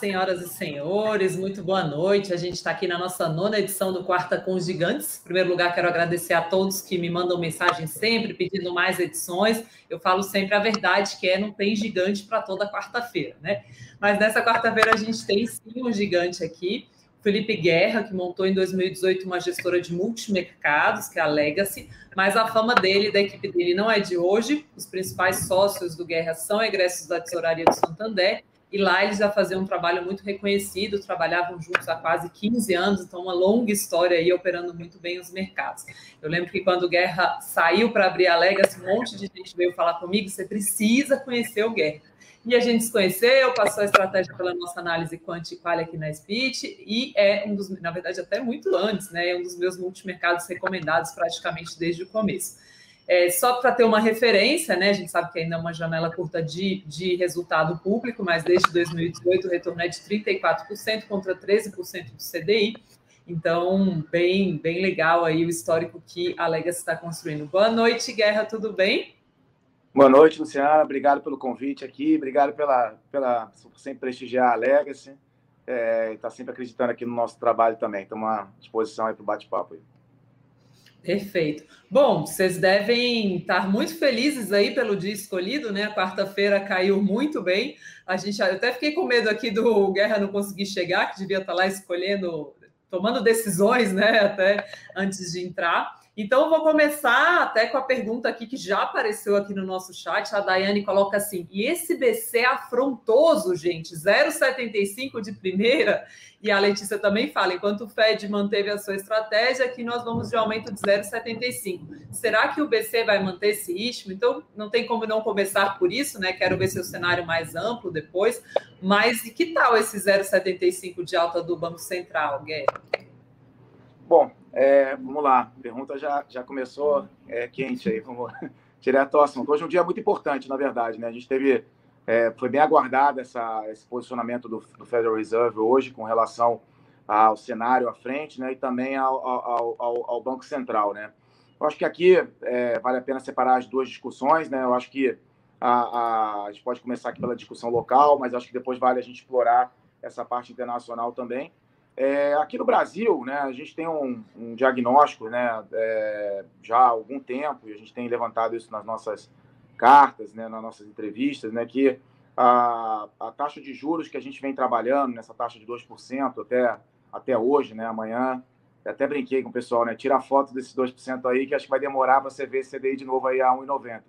Senhoras e senhores, muito boa noite. A gente está aqui na nossa nona edição do Quarta com os Gigantes. Em primeiro lugar, quero agradecer a todos que me mandam mensagem sempre pedindo mais edições. Eu falo sempre a verdade, que é não tem gigante para toda quarta-feira, né? Mas nessa quarta-feira a gente tem sim um gigante aqui. Felipe Guerra, que montou em 2018 uma gestora de multimercados, que é a Legacy, mas a fama dele da equipe dele não é de hoje. Os principais sócios do Guerra são egressos da Tesouraria do Santander e lá eles já faziam um trabalho muito reconhecido, trabalhavam juntos há quase 15 anos, então uma longa história aí operando muito bem os mercados. Eu lembro que quando o Guerra saiu para abrir a Legacy, um monte de gente veio falar comigo, você precisa conhecer o Guerra. E a gente se conheceu, passou a estratégia pela nossa análise quant e qual aqui na Speech, e é um dos, na verdade, até muito antes, né? É um dos meus multimercados recomendados praticamente desde o começo. É, só para ter uma referência, né? A gente sabe que ainda é uma janela curta de, de resultado público, mas desde 2018 o retorno é de 34% contra 13% do CDI. Então, bem, bem legal aí o histórico que a Legacy está construindo. Boa noite, Guerra, tudo bem? Boa noite, Luciana. Obrigado pelo convite aqui. Obrigado pela, pela por sempre prestigiar a Legacy. Está é, tá sempre acreditando aqui no nosso trabalho também. Estamos à disposição aí para o bate-papo. Perfeito. Bom, vocês devem estar muito felizes aí pelo dia escolhido, né? Quarta-feira caiu muito bem. A gente eu até fiquei com medo aqui do Guerra não conseguir chegar, que devia estar lá escolhendo, tomando decisões, né? Até antes de entrar. Então, eu vou começar até com a pergunta aqui que já apareceu aqui no nosso chat. A Daiane coloca assim: e esse BC afrontoso, gente, 0,75 de primeira. E a Letícia também fala: enquanto o Fed manteve a sua estratégia, aqui nós vamos de aumento de 0,75. Será que o BC vai manter esse ritmo? Então, não tem como não começar por isso, né? Quero ver seu cenário mais amplo depois. Mas e que tal esse 0,75 de alta do Banco Central, Guerra? Bom, é, vamos lá, pergunta já, já começou é, quente aí, vamos direto ao assunto. Hoje é um dia muito importante, na verdade, né? A gente teve, é, foi bem aguardado essa, esse posicionamento do, do, Federal Reserve hoje com relação ao cenário à frente, né? E também ao, ao, ao, ao Banco Central, né? Eu acho que aqui é, vale a pena separar as duas discussões, né? Eu acho que a, a, a gente pode começar aqui pela discussão local, mas acho que depois vale a gente explorar essa parte internacional também. É, aqui no Brasil, né, a gente tem um, um diagnóstico né, é, já há algum tempo, e a gente tem levantado isso nas nossas cartas, né, nas nossas entrevistas, né, que a, a taxa de juros que a gente vem trabalhando, nessa taxa de 2% até, até hoje, né, amanhã, até brinquei com o pessoal, né, tira a foto desses 2% aí, que acho que vai demorar para você ver esse CDI de novo aí a 1,90%.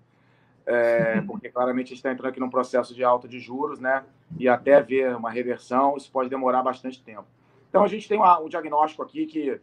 É, porque claramente a gente está entrando aqui num processo de alta de juros, né? E até ver uma reversão, isso pode demorar bastante tempo. Então, a gente tem um diagnóstico aqui que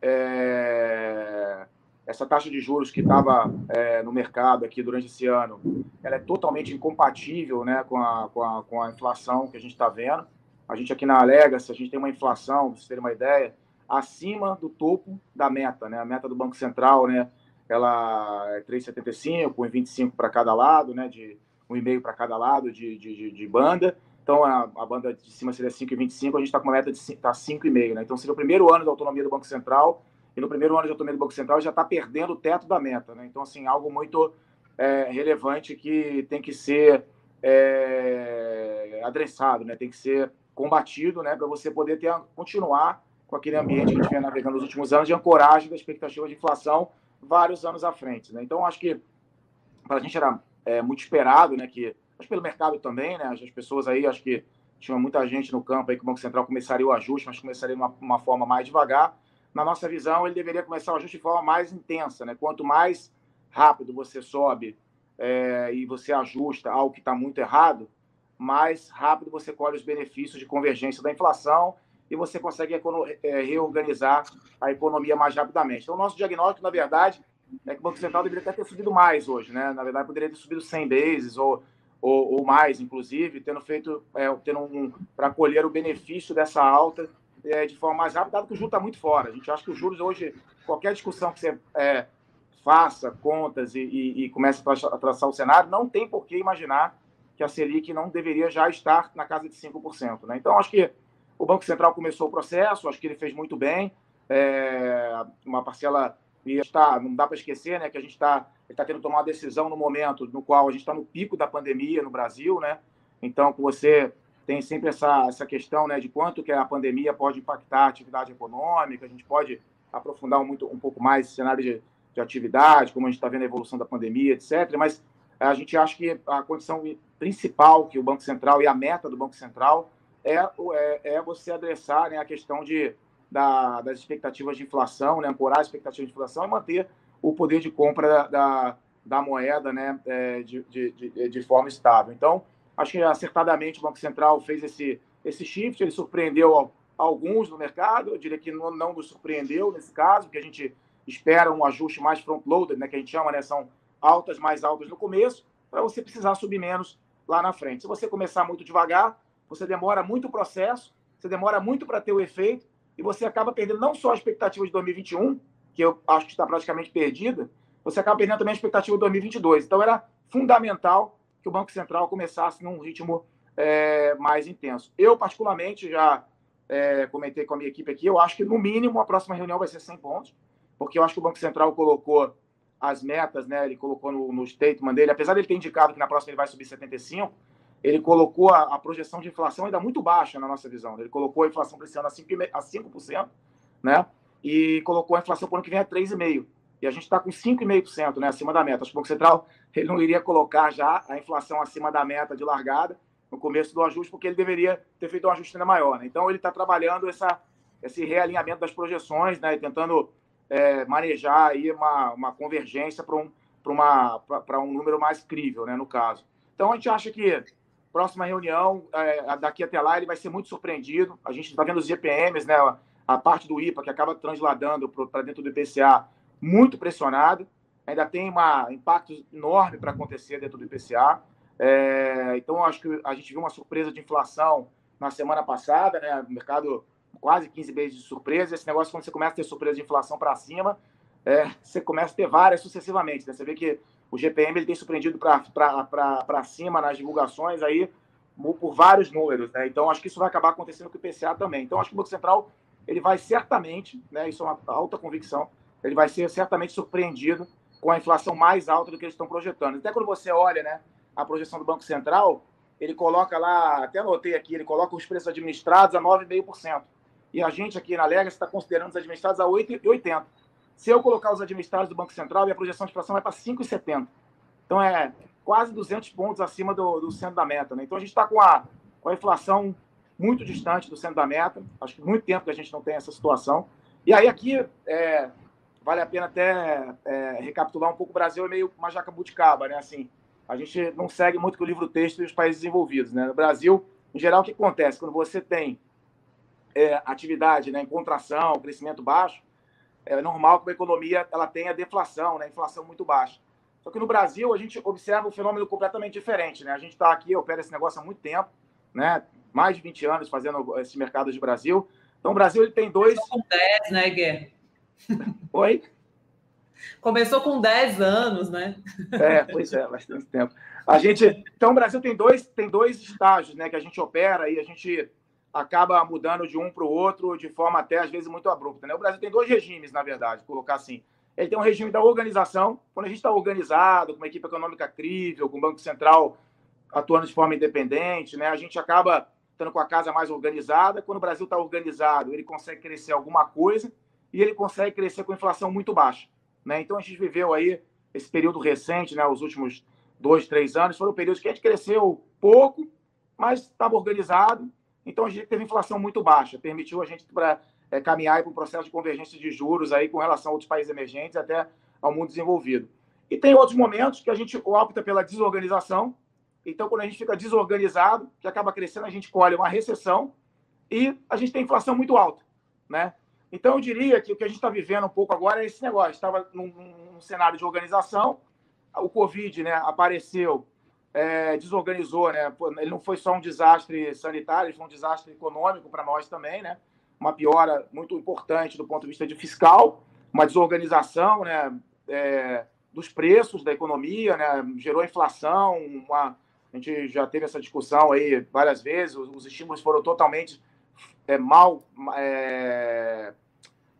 é, essa taxa de juros que estava é, no mercado aqui durante esse ano, ela é totalmente incompatível né, com, a, com, a, com a inflação que a gente está vendo. A gente aqui na Alegas, a gente tem uma inflação, para vocês terem uma ideia, acima do topo da meta, né? A meta do Banco Central, né? Ela é 3,75, 1,25 para cada lado, né? De 1,5 para cada lado de, de, de banda. Então, a, a banda de cima seria 5,25, a gente está com uma meta de tá 5,5. Né? Então, seria o primeiro ano da autonomia do Banco Central, e no primeiro ano de autonomia do Banco Central já está perdendo o teto da meta. Né? Então, assim, algo muito é, relevante que tem que ser é, adressado, né? tem que ser combatido né? para você poder ter, continuar com aquele ambiente que a gente vem navegando nos últimos anos de ancoragem da expectativa de inflação vários anos à frente. Né? Então, acho que para a gente era é, muito esperado né, que mas pelo mercado também, né? As pessoas aí, acho que tinha muita gente no campo aí que o Banco Central começaria o ajuste, mas começaria de uma, uma forma mais devagar. Na nossa visão, ele deveria começar o ajuste de forma mais intensa, né? Quanto mais rápido você sobe é, e você ajusta algo que está muito errado, mais rápido você colhe os benefícios de convergência da inflação e você consegue é, reorganizar a economia mais rapidamente. Então, o nosso diagnóstico, na verdade, é que o Banco Central deveria até ter subido mais hoje, né? Na verdade, poderia ter subido 100 bases ou ou, ou mais, inclusive, tendo feito, é, tendo um, para colher o benefício dessa alta é, de forma mais rápida, dado que o juro está muito fora. A gente acha que os juros hoje, qualquer discussão que você é, faça, contas e, e, e comece a traçar o cenário, não tem por que imaginar que a Selic não deveria já estar na casa de 5%. Né? Então, acho que o Banco Central começou o processo, acho que ele fez muito bem, é, uma parcela e está, não dá para esquecer, né, que a gente está está tendo que tomar uma decisão no momento no qual a gente está no pico da pandemia no Brasil, né? Então, você tem sempre essa, essa questão né, de quanto que a pandemia pode impactar a atividade econômica, a gente pode aprofundar muito, um pouco mais esse cenário de, de atividade, como a gente está vendo a evolução da pandemia, etc. Mas a gente acha que a condição principal que o Banco Central e a meta do Banco Central é, é, é você adressar né, a questão de, da, das expectativas de inflação, né, ancorar as expectativas de inflação e manter o poder de compra da, da moeda né, é, de, de, de, de, forma estável. Então, acho que acertadamente o Banco Central fez esse, esse shift, ele surpreendeu alguns no mercado, eu diria que não, não nos surpreendeu nesse caso, porque a gente espera um ajuste mais front-loaded, né, que a gente chama, né, são altas mais altas no começo, para você precisar subir menos lá na frente. Se você começar muito devagar, você demora muito o processo, você demora muito para ter o efeito, e você acaba perdendo não só a expectativa de 2021, que eu acho que está praticamente perdida, você acaba perdendo também a expectativa de 2022. Então, era fundamental que o Banco Central começasse num ritmo é, mais intenso. Eu, particularmente, já é, comentei com a minha equipe aqui, eu acho que, no mínimo, a próxima reunião vai ser 100 pontos, porque eu acho que o Banco Central colocou as metas, né? Ele colocou no, no statement dele, apesar de ele ter indicado que na próxima ele vai subir 75, ele colocou a, a projeção de inflação ainda muito baixa na nossa visão. Ele colocou a inflação para esse ano a 5%, a 5% né? E colocou a inflação para o ano que vem a 3,5%. E a gente está com 5,5%, né? Acima da meta. Acho que o Banco Central ele não iria colocar já a inflação acima da meta de largada no começo do ajuste, porque ele deveria ter feito um ajuste ainda maior. Né? Então, ele está trabalhando essa, esse realinhamento das projeções, né? E tentando é, manejar aí uma, uma convergência para um, para um número mais crível, né, no caso. Então, a gente acha que próxima reunião, é, daqui até lá, ele vai ser muito surpreendido. A gente está vendo os GPMs, né, a parte do IPA, que acaba transladando para dentro do IPCA, muito pressionado. Ainda tem um impacto enorme para acontecer dentro do IPCA. É, então, acho que a gente viu uma surpresa de inflação na semana passada, né? O mercado quase 15 vezes de surpresa. Esse negócio, quando você começa a ter surpresa de inflação para cima, é, você começa a ter várias sucessivamente. Né? Você vê que o GPM ele tem surpreendido para cima nas divulgações aí por vários números. Né? Então, acho que isso vai acabar acontecendo com o IPCA também. Então, acho que o Banco Central ele vai certamente, né, isso é uma alta convicção, ele vai ser certamente surpreendido com a inflação mais alta do que eles estão projetando. Até quando você olha né, a projeção do Banco Central, ele coloca lá, até anotei aqui, ele coloca os preços administrados a 9,5%. E a gente aqui na Legacy está considerando os administrados a 8,80. Se eu colocar os administrados do Banco Central, minha projeção de inflação vai para 5,70. Então é quase 200 pontos acima do, do centro da meta. Né? Então a gente está com a, com a inflação muito distante do centro da meta. Acho que muito tempo que a gente não tem essa situação. E aí aqui é, vale a pena até é, recapitular um pouco. O Brasil é meio uma jacabuticaba, né? Assim, a gente não segue muito com o livro texto dos países desenvolvidos, né? No Brasil, em geral, o que acontece? Quando você tem é, atividade né, em contração, crescimento baixo, é normal que a economia ela tenha deflação, né, inflação muito baixa. Só que no Brasil a gente observa um fenômeno completamente diferente. Né? A gente está aqui, opera esse negócio há muito tempo, né? mais de 20 anos fazendo esse mercado de Brasil. Então o Brasil ele tem dois. Começou com 10, né, Guer? Oi? Começou com 10 anos, né? É, pois é, bastante tempo. A gente, então o Brasil tem dois, tem dois estágios, né, que a gente opera e a gente acaba mudando de um para o outro de forma até às vezes muito abrupta. Né? O Brasil tem dois regimes, na verdade, colocar assim. Ele tem um regime da organização, quando a gente está organizado, com uma equipe econômica crível, com o Banco Central atuando de forma independente, né? a gente acaba estando com a casa mais organizada. Quando o Brasil está organizado, ele consegue crescer alguma coisa e ele consegue crescer com inflação muito baixa. Né? Então a gente viveu aí esse período recente, né? os últimos dois, três anos, foram períodos que a gente cresceu pouco, mas estava organizado então, a gente teve inflação muito baixa, permitiu a gente para é, caminhar para um processo de convergência de juros aí com relação a outros países emergentes até ao mundo desenvolvido. E tem outros momentos que a gente opta pela desorganização. Então, quando a gente fica desorganizado, que acaba crescendo, a gente colhe uma recessão e a gente tem inflação muito alta, né? Então, eu diria que o que a gente está vivendo um pouco agora é esse negócio. Estava num, num, cenário de organização, o Covid né, apareceu é, desorganizou, né? Ele não foi só um desastre sanitário, foi um desastre econômico para nós também, né? Uma piora muito importante do ponto de vista de fiscal, uma desorganização, né? É, dos preços da economia, né? Gerou inflação, uma... a gente já teve essa discussão aí várias vezes, os, os estímulos foram totalmente é, mal é,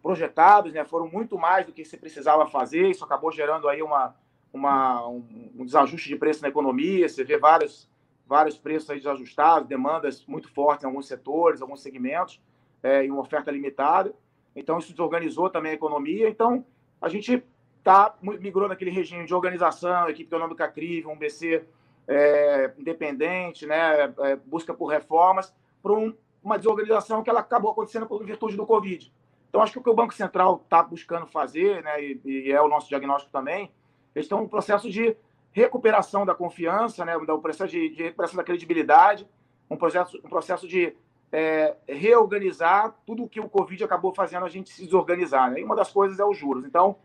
projetados, né? Foram muito mais do que se precisava fazer, isso acabou gerando aí uma uma, um, um, desajuste de preço na economia, você vê vários, vários preços aí desajustados, demandas muito fortes em alguns setores, alguns segmentos, é, em uma oferta limitada. Então, isso desorganizou também a economia. Então, a gente tá, migrou naquele regime de organização, equipe econômica crível, um BC é, independente, né, é, busca por reformas, para um, uma desorganização que ela acabou acontecendo por virtude do Covid. Então, acho que o que o Banco Central está buscando fazer, né, e, e, é o nosso diagnóstico também, eles estão um processo de recuperação da confiança, né, um processo de, de recuperação da credibilidade, um processo, um processo de é, reorganizar tudo o que o Covid acabou fazendo a gente se desorganizar. Né? E uma das coisas é os juros. Então,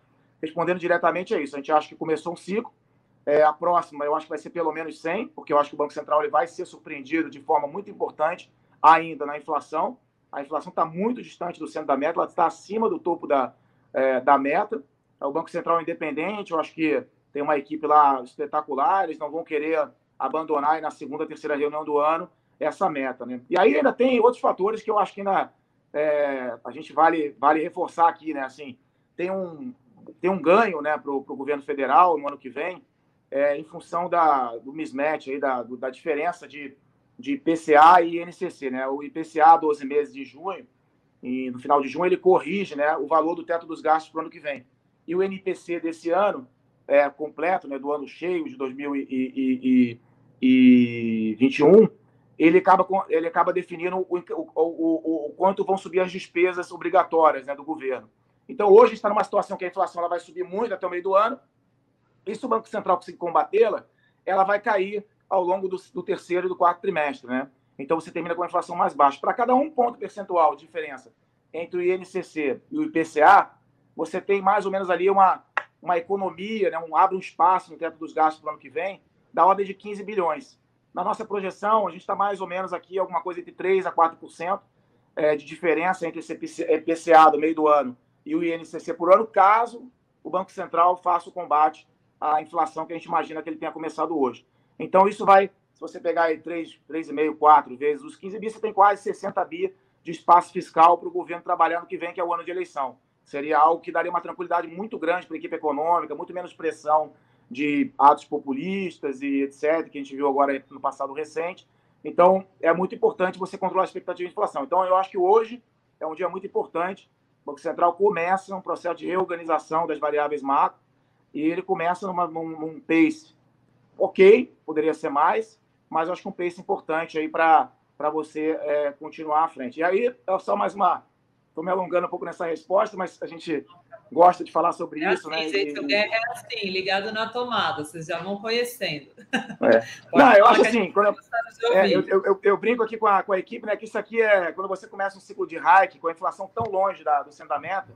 respondendo diretamente é isso. A gente acha que começou um ciclo. É, a próxima, eu acho que vai ser pelo menos 100, porque eu acho que o Banco Central ele vai ser surpreendido de forma muito importante ainda na inflação. A inflação está muito distante do centro da meta, ela está acima do topo da, é, da meta. O Banco Central é independente, eu acho que tem uma equipe lá espetacular, eles não vão querer abandonar na segunda, terceira reunião do ano essa meta. Né? E aí ainda tem outros fatores que eu acho que ainda é, a gente vale, vale reforçar aqui. Né? Assim, tem, um, tem um ganho né, para o governo federal no ano que vem, é, em função da, do mismatch, aí, da, do, da diferença de, de IPCA e INCC. Né? O IPCA, 12 meses de junho, e no final de junho, ele corrige né, o valor do teto dos gastos para o ano que vem. E o NPC desse ano, é, completo, né, do ano cheio de 2021, ele acaba, ele acaba definindo o, o, o, o, quanto vão subir as despesas obrigatórias né, do governo. Então, hoje está numa situação que a inflação ela vai subir muito até o meio do ano, e se o Banco Central conseguir combatê-la, ela vai cair ao longo do, do, terceiro e do quarto trimestre. Né? Então, você termina com a inflação mais baixa. Para cada um ponto percentual de diferença entre o INCC e o IPCA, você tem mais ou menos ali uma, uma economia, né? um, abre um espaço no teto dos gastos para o ano que vem, da ordem de 15 bilhões. Na nossa projeção, a gente está mais ou menos aqui, alguma coisa entre 3% a 4% é, de diferença entre esse IPCA do meio do ano e o INCC por ano, caso o Banco Central faça o combate à inflação que a gente imagina que ele tenha começado hoje. Então, isso vai, se você pegar aí 3, 3,5, 4 vezes os 15 bi, você tem quase 60 bi de espaço fiscal para o governo trabalhar no que vem, que é o ano de eleição. Seria algo que daria uma tranquilidade muito grande para a equipe econômica, muito menos pressão de atos populistas e etc., que a gente viu agora no passado recente. Então, é muito importante você controlar a expectativa de inflação. Então, eu acho que hoje é um dia muito importante. O Banco Central começa um processo de reorganização das variáveis macro e ele começa numa, num, num pace ok, poderia ser mais, mas acho que um pace importante aí para você é, continuar à frente. E aí, é só mais uma. Estou me alongando um pouco nessa resposta, mas a gente gosta de falar sobre é isso, assim, né? Gente, e... é assim, ligado na tomada, vocês já vão conhecendo. É. Não, eu acho assim, quando eu, é, eu, eu, eu, brinco aqui com a, com a equipe, né? Que isso aqui é quando você começa um ciclo de hike, com a inflação tão longe da, do sentamento,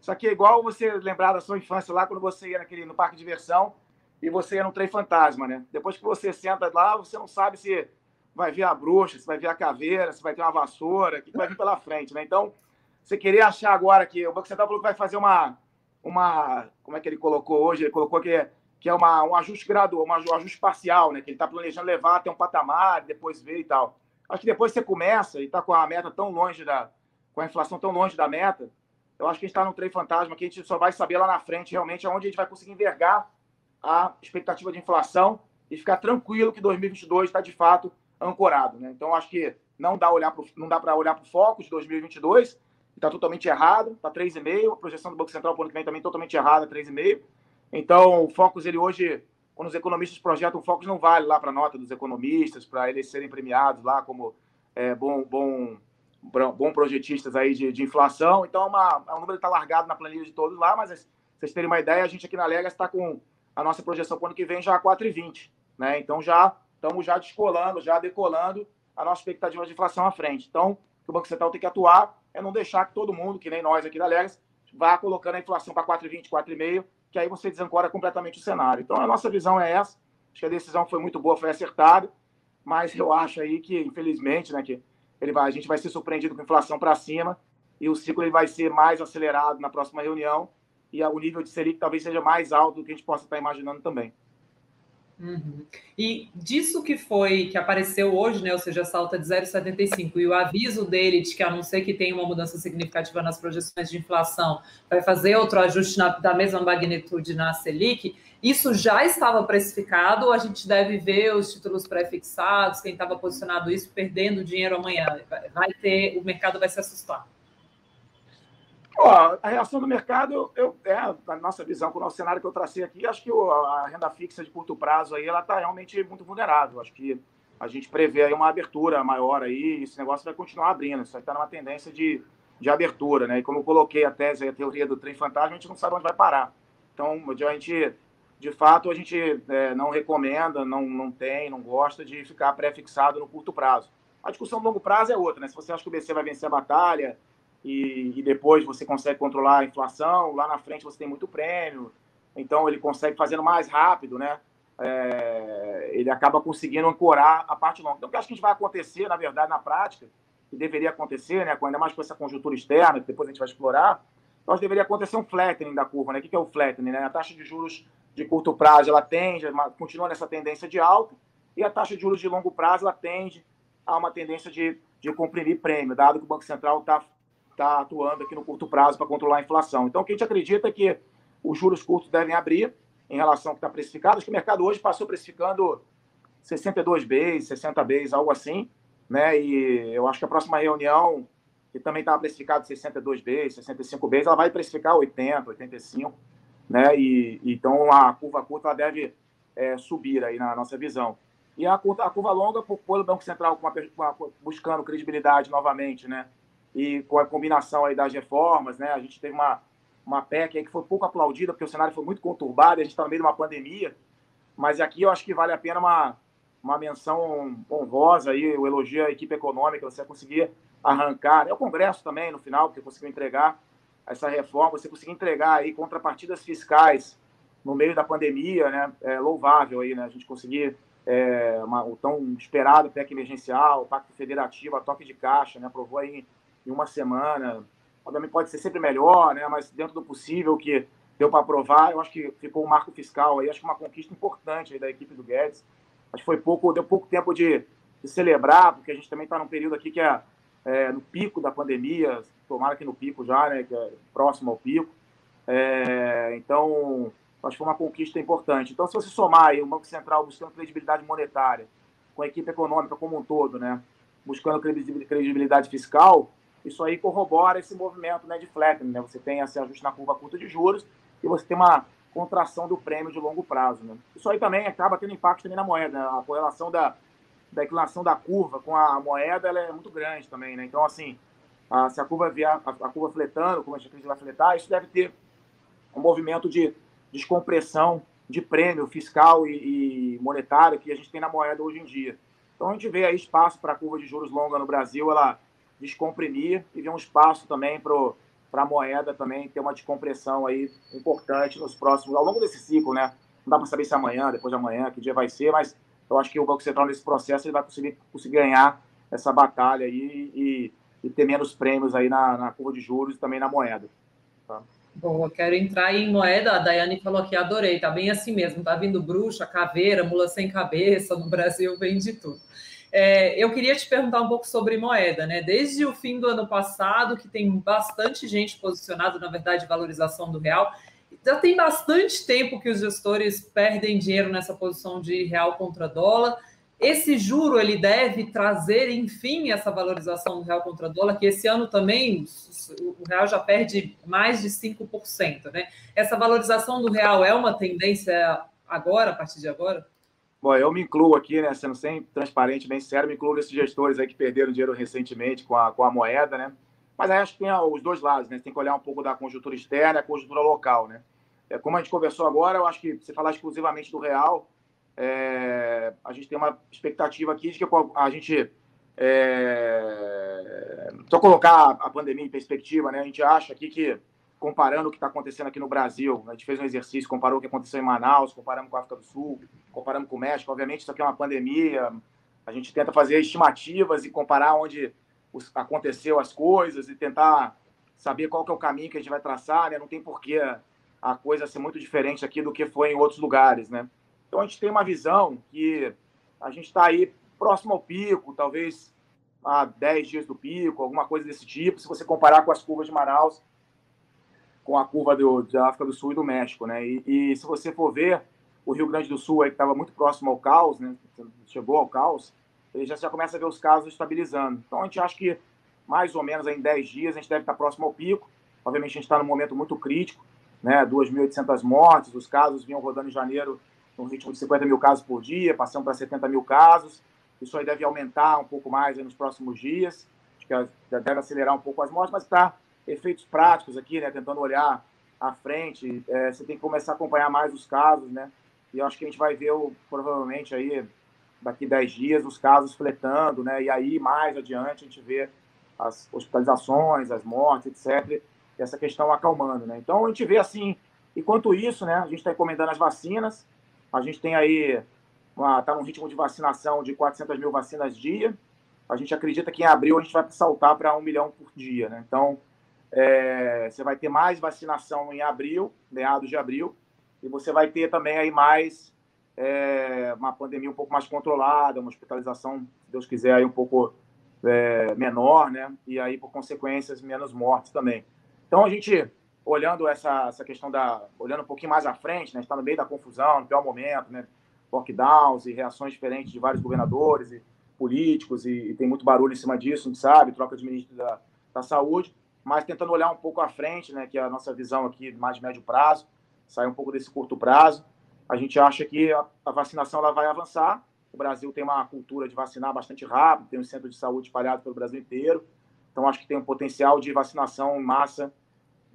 isso aqui é igual você lembrar da sua infância lá quando você ia naquele, no parque de diversão e você ia no trem fantasma, né? Depois que você senta lá, você não sabe se vai vir a bruxa, se vai vir a caveira, se vai ter uma vassoura, o que vai vir pela frente, né? Então, você querer achar agora que o Banco Central falou que vai fazer uma, uma como é que ele colocou hoje? Ele colocou que é, que é uma, um ajuste gradual, um ajuste parcial, né? Que ele está planejando levar até um patamar, depois ver e tal. Acho que depois você começa e está com a meta tão longe da, com a inflação tão longe da meta, eu acho que a gente está num trem fantasma que a gente só vai saber lá na frente realmente aonde a gente vai conseguir envergar a expectativa de inflação e ficar tranquilo que 2022 está de fato ancorado, né? Então acho que não dá olhar pro, não dá para olhar para o foco de 2022 está totalmente errado, está 3,5. A projeção do Banco Central para o ano que vem também totalmente errada, 3,5. Então, o Focus, ele hoje, quando os economistas projetam, o Focus não vale lá para a nota dos economistas, para eles serem premiados lá como é, bom, bom, bom projetistas aí de, de inflação. Então, é uma, é um número que está largado na planilha de todos lá, mas vocês terem uma ideia, a gente aqui na Lega está com a nossa projeção para o ano que vem já a 4,20. Né? Então, já estamos já descolando, já decolando a nossa expectativa de inflação à frente. Então, o Banco Central tem que atuar é não deixar que todo mundo, que nem nós aqui da Legas, vá colocando a inflação para 4,20, 4,5, que aí você desancora completamente o cenário. Então, a nossa visão é essa. Acho que a decisão foi muito boa, foi acertada, mas eu acho aí que, infelizmente, né, que ele vai, a gente vai ser surpreendido com inflação para cima e o ciclo ele vai ser mais acelerado na próxima reunião e o nível de Selic talvez seja mais alto do que a gente possa estar imaginando também. Uhum. E disso que foi, que apareceu hoje, né, ou seja, essa alta de 0,75 e o aviso dele de que, a não ser que tenha uma mudança significativa nas projeções de inflação, vai fazer outro ajuste na, da mesma magnitude na Selic, isso já estava precificado ou a gente deve ver os títulos pré-fixados, quem estava posicionado isso, perdendo dinheiro amanhã? Vai ter, o mercado vai se assustar. A reação do mercado, eu, é a nossa visão com o nosso cenário que eu tracei aqui, acho que a renda fixa de curto prazo aí, ela está realmente muito vulnerável. Acho que a gente prevê aí uma abertura maior aí, e esse negócio vai continuar abrindo, isso está numa tendência de, de abertura, né? E como eu coloquei a tese, a teoria do trem fantasma, a gente não sabe onde vai parar. Então, a gente de fato, a gente é, não recomenda, não, não tem, não gosta de ficar pré-fixado no curto prazo. A discussão do longo prazo é outra, né? Se você acha que o BC vai vencer a batalha e, e depois você consegue controlar a inflação, lá na frente você tem muito prêmio, então ele consegue fazendo mais rápido, né? É, ele acaba conseguindo ancorar a parte longa. Então, o que acho que vai acontecer, na verdade, na prática, que deveria acontecer, né, ainda mais com essa conjuntura externa, que depois a gente vai explorar, nós deveria acontecer um flattening da curva. Né? O que é o flattening? Né? A taxa de juros de curto prazo ela tende, continua nessa tendência de alta, e a taxa de juros de longo prazo ela tende a uma tendência de, de comprimir prêmio, dado que o Banco Central está tá atuando aqui no curto prazo para controlar a inflação. Então, o que a gente acredita é que os juros curtos devem abrir em relação ao que está precificado. Acho que o mercado hoje passou precificando 62 Bs, 60 Bs, algo assim, né? E eu acho que a próxima reunião que também estava precificado 62 Bs, 65 Bs, ela vai precificar 80, 85, né? E então a curva curta ela deve é, subir aí na nossa visão. E a curva, a curva longa, por, o Banco Central com uma, buscando credibilidade novamente, né? E com a combinação aí das reformas, né? A gente teve uma, uma PEC aí que foi pouco aplaudida, porque o cenário foi muito conturbado, a gente está no meio de uma pandemia. Mas aqui eu acho que vale a pena uma, uma menção honrosa aí, o elogio à equipe econômica, você conseguir arrancar, é o Congresso também, no final, porque conseguiu entregar essa reforma, você conseguiu entregar aí contrapartidas fiscais no meio da pandemia, né, é louvável aí, né, a gente conseguir é, uma, o tão esperado PEC emergencial, o Pacto Federativo, a toque de caixa, né, aprovou aí em uma semana, obviamente pode ser sempre melhor, né, mas dentro do possível que deu para aprovar, eu acho que ficou um marco fiscal aí, acho que uma conquista importante da equipe do Guedes, acho que foi pouco, deu pouco tempo de, de celebrar, porque a gente também está num período aqui que é é, no pico da pandemia, tomara que no pico já, né, que é próximo ao pico. É, então, acho que foi uma conquista importante. Então, se você somar aí o Banco Central buscando credibilidade monetária, com a equipe econômica como um todo, né, buscando credibilidade fiscal, isso aí corrobora esse movimento né, de flattening. Né? Você tem esse ajuste na curva curta de juros e você tem uma contração do prêmio de longo prazo. Né? Isso aí também acaba tendo impacto também na moeda. Né? A correlação da, da inclinação da curva com a moeda ela é muito grande também, né? Então, assim, a, se a curva vier, a, a, curva fletando, como a gente vai fletar, isso deve ter um movimento de descompressão de prêmio fiscal e, e, monetário que a gente tem na moeda hoje em dia. Então, a gente vê aí espaço para a curva de juros longa no Brasil, ela descomprimir e vê um espaço também para a moeda também ter uma descompressão aí importante nos próximos, ao longo desse ciclo, né? Não dá para saber se é amanhã, depois de amanhã, que dia vai ser, mas eu acho que o Banco Central, nesse processo, ele vai conseguir, conseguir ganhar essa batalha aí e, e ter menos prêmios aí na, na, curva de juros e também na moeda. Tá? Bom, eu quero entrar em moeda. A Daiane falou que adorei, tá bem assim mesmo. Tá vindo bruxa, caveira, mula sem cabeça. No Brasil vem de tudo. É, eu queria te perguntar um pouco sobre moeda, né? Desde o fim do ano passado, que tem bastante gente posicionada, na verdade, valorização do real já tem bastante tempo que os gestores perdem dinheiro nessa posição de real contra dólar. Esse juro ele deve trazer, enfim, essa valorização do real contra dólar, que esse ano também o real já perde mais de 5%. Né? Essa valorização do real é uma tendência agora, a partir de agora? Bom, eu me incluo aqui, né, sendo sempre transparente, bem sério, me incluo nesses gestores aí que perderam dinheiro recentemente com a, com a moeda, né? Mas acho que tem os dois lados, né? Tem que olhar um pouco da conjuntura externa e a conjuntura local, né? É, como a gente conversou agora, eu acho que você falar exclusivamente do real, é, a gente tem uma expectativa aqui de que a gente. É, só colocar a pandemia em perspectiva, né? A gente acha aqui que, comparando o que está acontecendo aqui no Brasil, a gente fez um exercício, comparou o que aconteceu em Manaus, comparamos com a África do Sul, comparamos com o México. Obviamente, isso aqui é uma pandemia, a gente tenta fazer estimativas e comparar onde aconteceu as coisas e tentar saber qual que é o caminho que a gente vai traçar, né? Não tem porquê a coisa ser muito diferente aqui do que foi em outros lugares, né? Então a gente tem uma visão que a gente está aí próximo ao pico, talvez a 10 dias do pico, alguma coisa desse tipo, se você comparar com as curvas de Manaus, com a curva do, da África do Sul e do México, né? E, e se você for ver, o Rio Grande do Sul aí que estava muito próximo ao caos, né? Chegou ao caos, ele já, já começa a ver os casos estabilizando. Então a gente acha que mais ou menos em 10 dias a gente deve estar próximo ao pico. Obviamente a gente está num momento muito crítico, né? 2.800 mortes, os casos vinham rodando em janeiro no ritmo de 50 mil casos por dia, passando para 70 mil casos. Isso aí deve aumentar um pouco mais nos próximos dias. Acho que deve acelerar um pouco as mortes, mas está efeitos práticos aqui, né? Tentando olhar à frente. É, você tem que começar a acompanhar mais os casos, né? E eu acho que a gente vai ver, provavelmente, aí, daqui 10 dias, os casos fletando, né? E aí, mais adiante, a gente vê as hospitalizações, as mortes, etc. E essa questão acalmando, né? Então, a gente vê assim, enquanto isso, né? A gente está encomendando as vacinas. A gente tem aí está num ritmo de vacinação de 400 mil vacinas dia. A gente acredita que em abril a gente vai saltar para um milhão por dia. Né? Então, é, você vai ter mais vacinação em abril, meados de abril, e você vai ter também aí mais é, uma pandemia um pouco mais controlada, uma hospitalização, se Deus quiser, aí um pouco é, menor, né? E aí, por consequências, menos mortes também. Então, a gente, olhando essa, essa questão da. olhando um pouquinho mais à frente, né? está no meio da confusão, no pior momento, né? lockdowns e reações diferentes de vários governadores e políticos, e, e, tem muito barulho em cima disso, gente sabe, troca de ministro da, da saúde, mas tentando olhar um pouco à frente, né, que é a nossa visão aqui mais de médio prazo, sair um pouco desse curto prazo. A gente acha que a, vacinação ela vai avançar. O Brasil tem uma cultura de vacinar bastante rápido, tem um centro de saúde espalhado pelo Brasil inteiro. Então, acho que tem um potencial de vacinação em massa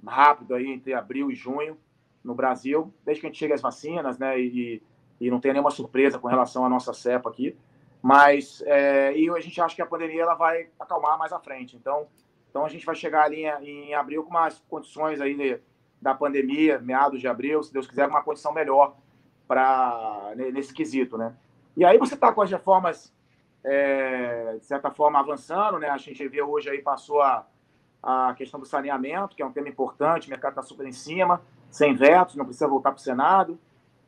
rápido aí entre abril e junho no Brasil, desde que a gente chegue às vacinas, né? E, e não tem nenhuma surpresa com relação à nossa cepa aqui. Mas é, e a gente acha que a pandemia ela vai acalmar mais à frente. Então, então a gente vai chegar ali em, abril com umas condições aí da pandemia, meados de abril, se Deus quiser, uma condição melhor para nesse quesito, né? E aí você está com as reformas é, de certa forma avançando, né? A gente vê hoje aí passou a, a questão do saneamento, que é um tema importante, o mercado está super em cima, sem vetos, não precisa voltar para o Senado.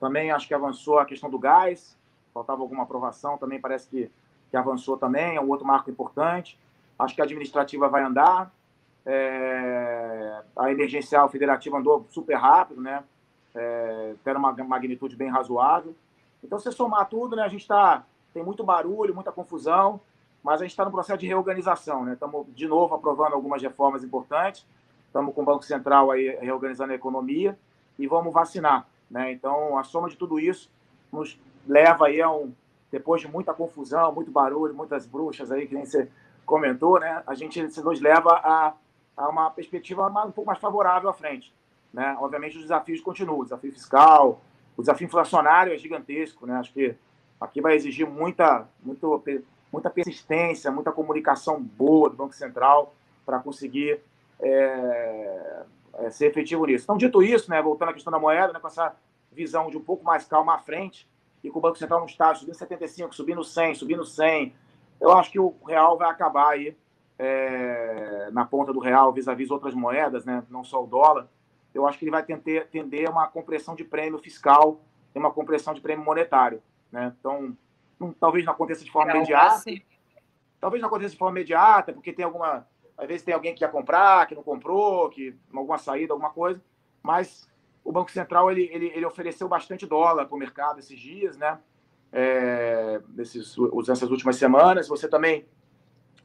Também acho que avançou a questão do gás, faltava alguma aprovação, também parece que, que avançou também, é um outro marco importante. Acho que a administrativa vai andar, é, a emergencial federativa andou super rápido, né? É, tendo uma magnitude bem razoável. Então, se somar tudo, né, a gente está tem muito barulho, muita confusão, mas a gente está no processo de reorganização, né? Estamos de novo aprovando algumas reformas importantes, estamos com o Banco Central aí reorganizando a economia e vamos vacinar. Né? Então, a soma de tudo isso nos leva aí a um, depois de muita confusão, muito barulho, muitas bruxas aí, que nem você comentou, né? A gente nos leva a, a uma perspectiva mais, um pouco mais favorável à frente, né? Obviamente os desafios continuam, o desafio fiscal, o desafio inflacionário é gigantesco, né? Acho que aqui vai exigir muita, muito, muita persistência, muita comunicação boa do Banco Central para conseguir é, é, ser efetivo nisso. Então, dito isso, né, voltando à questão da moeda, né, com essa visão de um pouco mais calma à frente, e com o Banco Central no estágio subindo 75, subindo 100, subindo 100, eu acho que o real vai acabar aí é, na ponta do real vis-à-vis -vis outras moedas, né, não só o dólar. Eu acho que ele vai tender, tender uma compressão de prêmio fiscal e uma compressão de prêmio monetário. Né? Então, não, talvez não aconteça de forma imediata. Talvez não aconteça de forma imediata, porque tem alguma às vezes tem alguém que quer comprar, que não comprou, que alguma saída, alguma coisa. Mas o Banco Central ele, ele, ele ofereceu bastante dólar para o mercado esses dias, né? É, nesses, essas últimas semanas. Você também,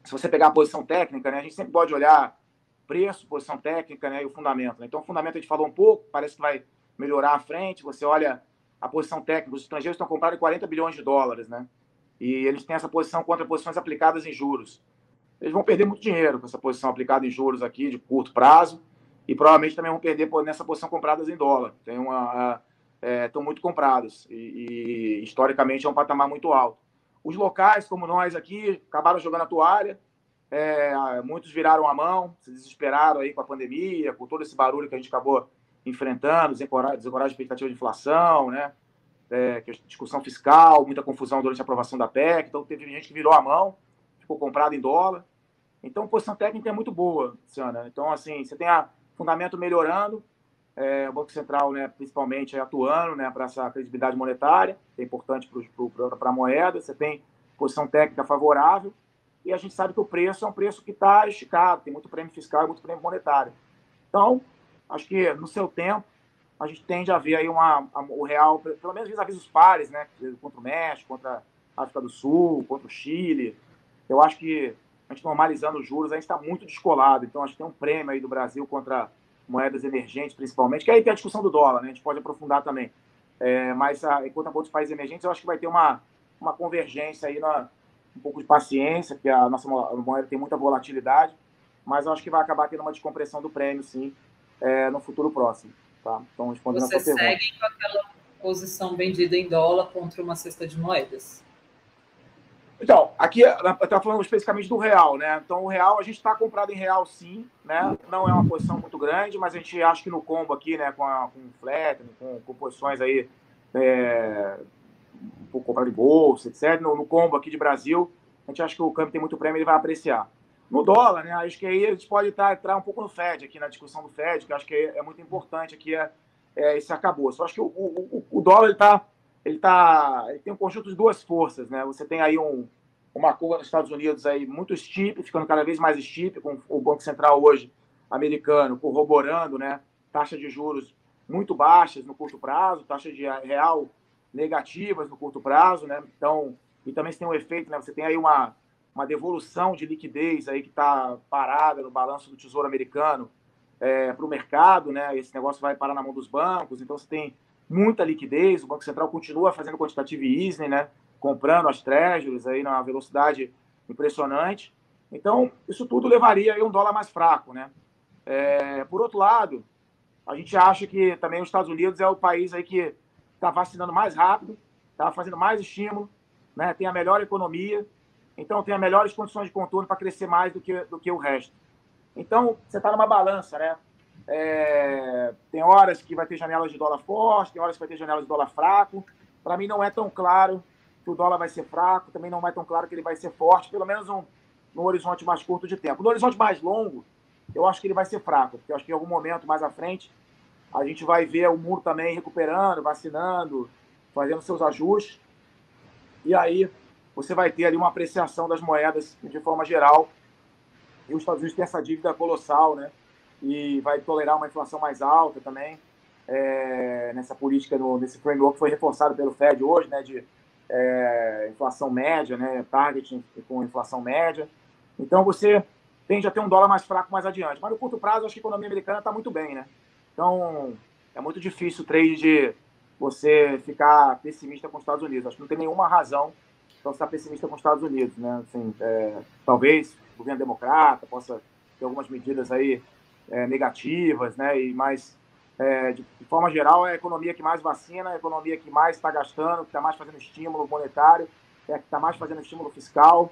se você pegar a posição técnica, né? A gente sempre pode olhar preço, posição técnica, né? E o fundamento. Né? Então, o fundamento a gente falou um pouco, parece que vai melhorar à frente. Você olha a posição técnica, os estrangeiros estão comprando 40 bilhões de dólares, né? E eles têm essa posição contra posições aplicadas em juros eles vão perder muito dinheiro com essa posição aplicada em juros aqui de curto prazo e provavelmente também vão perder nessa posição compradas em dólar. Tem uma, estão é, muito comprados e, e, historicamente é um patamar muito alto. Os locais, como nós aqui, acabaram jogando a toalha, é, muitos viraram a mão, se desesperaram aí com a pandemia, com todo esse barulho que a gente acabou enfrentando, desencoragem de expectativa de inflação, né? É, discussão fiscal, muita confusão durante a aprovação da PEC, então teve gente que virou a mão ficou comprado em dólar. Então, a posição técnica é muito boa, Luciana. Então, assim, você tem a fundamento melhorando, é, o Banco Central, né, principalmente, é atuando né, para essa credibilidade monetária, que é importante para a moeda. Você tem posição técnica favorável e a gente sabe que o preço é um preço que está esticado, tem muito prêmio fiscal e muito prêmio monetário. Então, acho que no seu tempo, a gente tende a ver aí uma, a, o real, pelo menos vis-à-vis os pares, né, contra o México, contra a África do Sul, contra o Chile. Eu acho que a gente normalizando os juros, a gente está muito descolado. Então, acho que tem um prêmio aí do Brasil contra moedas emergentes, principalmente, que aí tem a discussão do dólar, né? A gente pode aprofundar também. É, mas, a, enquanto a outros países emergentes, eu acho que vai ter uma, uma convergência aí, na, um pouco de paciência, porque a nossa moeda tem muita volatilidade, mas eu acho que vai acabar tendo uma descompressão do prêmio, sim, é, no futuro próximo. Tá? Então, respondendo Você a sua pergunta. segue com aquela posição vendida em dólar contra uma cesta de moedas? Então, aqui eu estava falando especificamente do real, né? Então, o real, a gente está comprado em real sim, né? Não é uma posição muito grande, mas a gente acha que no combo aqui, né, com, a, com o flat, com, com posições aí, é, comprar de bolsa, etc., no, no, combo aqui de Brasil, a gente acha que o câmbio tem muito prêmio ele vai apreciar. No dólar, né? Acho que aí a gente pode entrar, entrar um pouco no Fed, aqui na discussão do Fed, que acho que é, é muito importante aqui é, é esse acabou. Só acho que o, o, o dólar está ele tá, ele tem um conjunto de duas forças, né? Você tem aí um, uma curva nos Estados Unidos aí muito steep, ficando cada vez mais steep, com o Banco Central hoje americano corroborando, né? Taxa de juros muito baixas no curto prazo, taxa de real negativas no curto prazo, né? Então, e também você tem um efeito, né? Você tem aí uma, uma devolução de liquidez aí que está parada no balanço do Tesouro Americano é, para o mercado, né? Esse negócio vai parar na mão dos bancos, então você tem muita liquidez, o Banco Central continua fazendo quantitative easing, né? comprando as treasuries aí numa velocidade impressionante. Então, isso tudo levaria a um dólar mais fraco. Né? É, por outro lado, a gente acha que também os Estados Unidos é o país aí que está vacinando mais rápido, está fazendo mais estímulo, né? tem a melhor economia, então tem as melhores condições de contorno para crescer mais do que, do que o resto. Então, você está numa balança, né? É, tem horas que vai ter janelas de dólar forte, tem horas que vai ter janelas de dólar fraco. Para mim não é tão claro que o dólar vai ser fraco, também não é tão claro que ele vai ser forte, pelo menos um, horizonte mais curto de tempo. No horizonte mais longo, eu acho que ele vai ser fraco, porque eu acho que em algum momento mais à frente a gente vai ver o mundo também recuperando, vacinando, fazendo seus ajustes. E aí você vai ter ali uma apreciação das moedas de forma geral. E os Estados Unidos têm essa dívida colossal, né? E vai tolerar uma inflação mais alta também. É, nessa política, no, nesse framework foi reforçado pelo Fed hoje, né, de é, inflação média, né, target com inflação média. Então você tende a ter um dólar mais fraco mais adiante. Mas no curto prazo, acho que a economia americana está muito bem, né? Então é muito difícil o trade de você ficar pessimista com os Estados Unidos. Acho que não tem nenhuma razão para estar pessimista com os Estados Unidos, né? Assim, é, talvez o governo democrata possa ter algumas medidas aí é, negativas, né? E mais, é, de, de, forma geral, é a economia que mais vacina, a economia que mais está gastando, que está mais fazendo estímulo monetário, é que está mais fazendo estímulo fiscal,